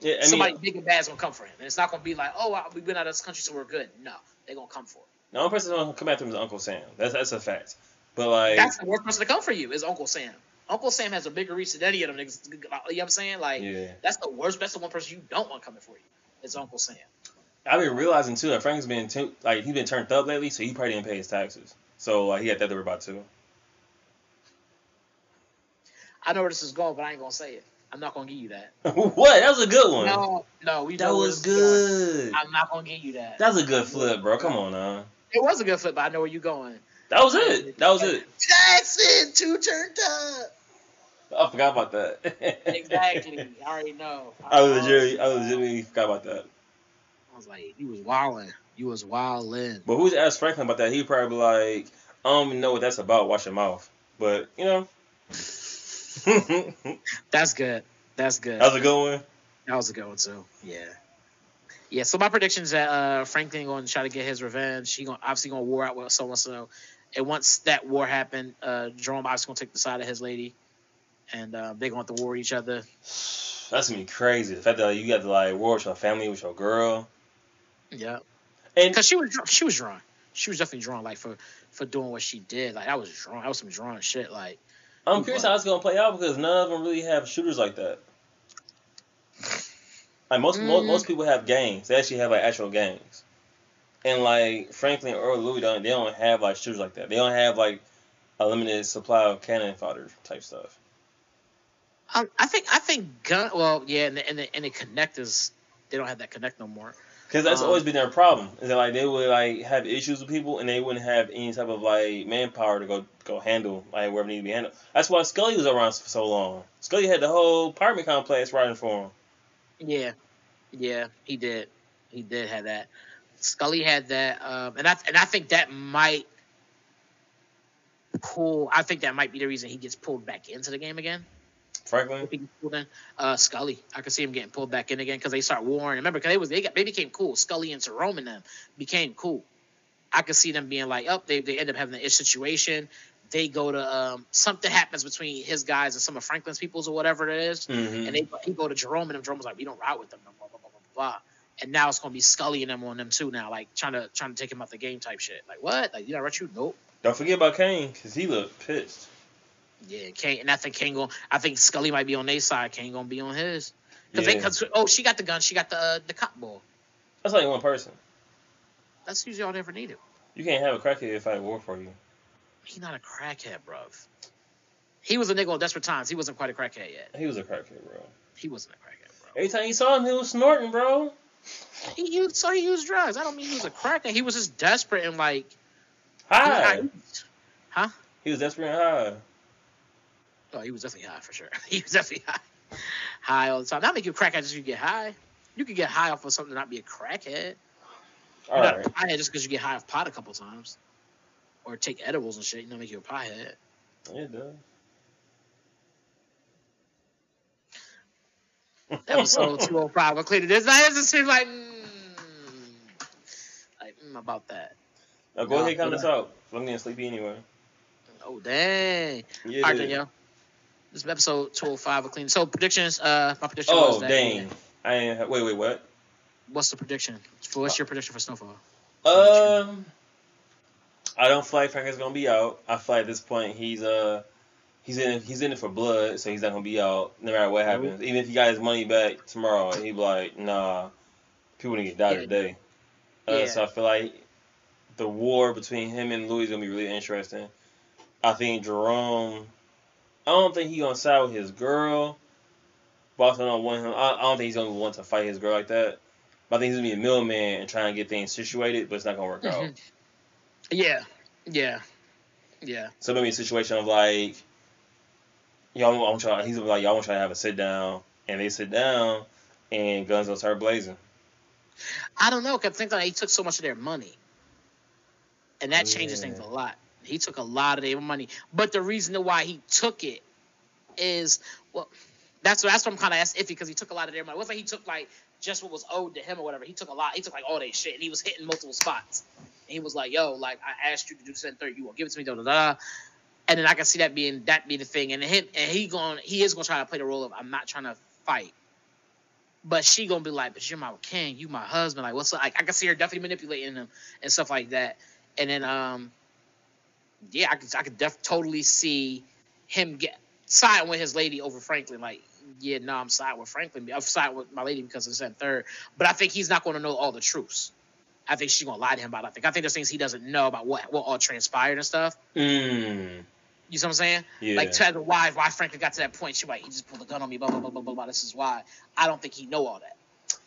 yeah, I Somebody mean, big and bad's gonna come for him, and it's not gonna be like, oh, we've been out of this country, so we're good. No, they're gonna come for him. the only person gonna come after him is Uncle Sam. That's that's a fact. But like, That's the worst person to come for you is Uncle Sam. Uncle Sam has a bigger reach than any of them niggas. You know what I'm saying? Like, yeah, that's the worst. That's the one person you don't want coming for you. It's Uncle Sam. I've been realizing too that Frank's been too, like he's been turned up lately, so he probably didn't pay his taxes. So like he had that to worry about too. I know where this is going, but I ain't gonna say it. I'm not gonna give you that. what? That was a good one. No, no, we that was is going. good. I'm not gonna give you that. That was a good flip, bro. Come on, now. It was a good flip, but I know where you're going. That was it. That was it. Jackson, two turned up. I forgot about that. Exactly. I already know. I legitimately, I legitimately forgot about that. I was like, you was wilding. You was wilding. But who's asked Franklin about that? He'd probably be like, I don't even know what that's about. Wash your mouth. But you know, That's good. That's good. How's it going? one. That was a good one too. Yeah. Yeah. So my prediction is that uh, Franklin going to try to get his revenge. He going obviously going to war out with someone. So, and once that war happened, uh, Jerome obviously going to take the side of his lady, and uh, they're going to have to war each other. That's gonna be crazy. The fact that you got to like war with your family, with your girl, Yeah. and Because she was she was drawn. She was definitely drawn like for for doing what she did. Like I was drawn. I was some drawn shit. Like I'm curious how it's gonna play out because none of them really have shooters like that. Like most most, Mm. most people have gangs. They actually have like actual gangs. And like Franklin or Louie don't they don't have like shooters like that. They don't have like a limited supply of cannon fodder type stuff. um, I think I think gun. Well, yeah, and the, and the, and the connectors they don't have that connect no more. Because that's Um, always been their problem. Is that like they would like have issues with people and they wouldn't have any type of like manpower to go go handle like wherever need to be handled. That's why Scully was around for so long. Scully had the whole apartment complex riding for him. Yeah, yeah, he did. He did have that. Scully had that, um, and I and I think that might pull. I think that might be the reason he gets pulled back into the game again. Franklin. If he pulled in, uh, Scully, I could see him getting pulled back in again because they start warring. Remember, because they was they got they became cool. Scully and Jerome and them became cool. I could see them being like, oh, they they end up having an ish situation. They go to um, something happens between his guys and some of Franklin's peoples or whatever it is, Mhm. and they he go to Jerome and them. Jerome was like, we don't ride with them, no, blah blah blah blah blah. And now it's gonna be Scully and them on them too now, like trying to trying to take him out the game type shit. Like what? Like you not you? Nope. Don't forget about Kane, cause he looked pissed. Yeah, Kane, and I think Kane going I think Scully might be on their side. Kane gonna be on his. Cause Yeah. they, cause oh, she got the gun. She got the uh, the cop ball. That's only one person. That's usually all they ever needed. You can't have a crackhead fight war for you. He's not a crackhead, bruv. He was a nigga on desperate times. He wasn't quite a crackhead yet. He was a crackhead, bro. He wasn't a crackhead, bro. Every time you saw him, he was snorting, bro. He used so he used drugs. I don't mean he was a crackhead. He was just desperate and like he was High. high. He was desperate and high. Oh, he was definitely high for sure. He was definitely high. High all the time. Not make you a crackhead just you get high. You could get high off of something and not be a crackhead. All You're not right. a piehead just because you get high off pot a couple times. Or take edibles and shit, you know, make you a piehead. Yeah, it does. Episode 205 of Clean This. That doesn't seem like, mm, like mm, about that. Now go ahead, count us out. I'm getting sleepy anyway. Oh, dang. Yeah. All right, Danielle. This is episode 205 of Clean. So, predictions. Uh, My prediction Oh, was that. dang. I ain't, wait, wait, what? What's the prediction? For, what's your prediction for Snowfall? Um, I don't feel like Franklin's gonna be out. I feel like at this point he's uh he's in he's in it for blood, so he's not gonna be out no matter what happens. Even if he got his money back tomorrow, he'd be like, nah, people need to die Yeah. today. Uh, Yeah. So I feel like the war between him and Louie is gonna be really interesting. I think Jerome. I don't think he gonna side with his girl. But I also don't want him. I, I don't think he's gonna want to fight his girl like that. But I think he's gonna be a middleman and try and get things situated, but it's not gonna work out. Mhm. Yeah. Yeah. Yeah. So maybe a situation of like, y'all want y'all. He's gonna like, y'all want y'all to have a sit down, and they sit down, and guns will start blazing. I don't know. Cause I think that he took so much of their money, and that changes Yeah. things a lot. He took a lot of their money, but the reason why he took it is well, that's that's what I'm kind of iffy because he took a lot of their money. It wasn't like he took like just what was owed to him or whatever. He took a lot. He took like all their shit, and he was hitting multiple spots. And he was like, "Yo, like I asked you to do this and third, you won't give it to me." Da da da. And then I can see that being that be the thing, and him and he going he is gonna try to play the role of I'm not trying to fight. But she gonna be like, but you're my king, you my husband. Like, what's up? Like, I can see her definitely manipulating him and stuff like that. And then, um, yeah, I could, I could def- totally see him get side with his lady over Franklin. Like, yeah, no, I'm side with Franklin. I'm side with my lady because it's and third. But I think he's not going to know all the truths. I think she's gonna lie to him about. It. I think I think there's things he doesn't know about what what all transpired and stuff. Mm. You see what I'm saying? Yeah. Like tell the why why Franklin got to that point. She like he just pulled a gun on me. Blah blah blah blah blah. blah. This is why. I don't think he know all that.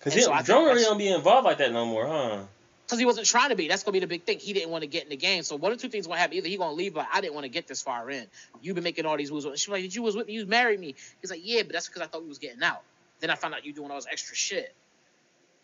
Cause and so he, think Jerome really don't be involved like that no more, huh? Because he wasn't trying to be. That's gonna be the big thing. He didn't want to get in the game. So one or two things gonna happen. Either he gonna leave, but I didn't want to get this far in. You've been making all these moves. She's like, "Did you was with me? You married me." He's like, "Yeah, but that's because I thought we was getting out." Then I found out you doing all this extra shit,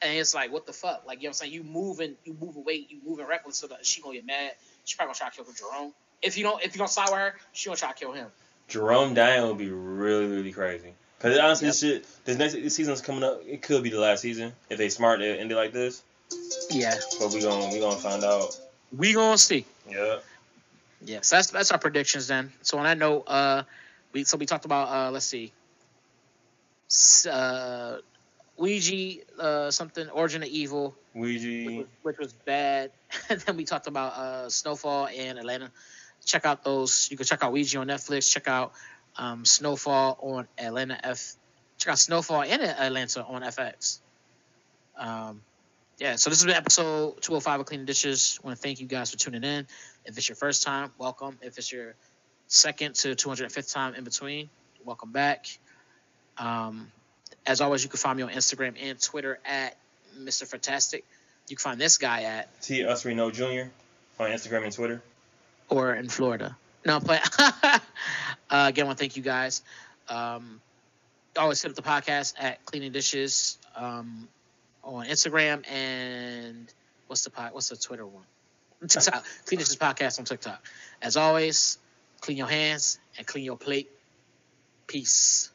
and it's like, what the fuck? Like you know what I'm saying? You moving, you moving weight, you moving reckless. So that she gonna get mad. She probably gonna try to kill Jerome. If you don't, if you don't side with her, she gonna try to kill him. Jerome dying would be really, really crazy. Cause honestly, Yep. this shit, this next this season's coming up. It could be the last season if they smart end it like this. Yeah, But we gonna we gonna find out. we gonna see. Yeah. Yeah, so that's that's our predictions then. So on that note, uh, we so we talked about uh, let's see, uh, Ouija, uh, something Origin of Evil, which Ouija. was, which was bad, and then we talked about uh, Snowfall and Atlanta. Check out those. You can check out Ouija on Netflix. Check out um, Snowfall on Atlanta F. Check out Snowfall and Atlanta on FX. Um, yeah, so this has been episode 205 of Cleaning Dishes. I want to thank you guys for tuning in. If it's your first time, welcome. If it's your second to 205th time in between, welcome back. Um, as always, you can find me on Instagram and Twitter at Mr. Fantastic. You can find this guy at T Us Reno Jr. on Instagram and Twitter. or in Florida. No, I'm playing. uh, again, I want to thank you guys. Um, always hit up the podcast at Cleaning Dishes. Um, on Instagram and what's the pod, what's the Twitter one? TikTok. Clean Dishes Podcast on TikTok. As always, clean your hands and clean your plate. Peace.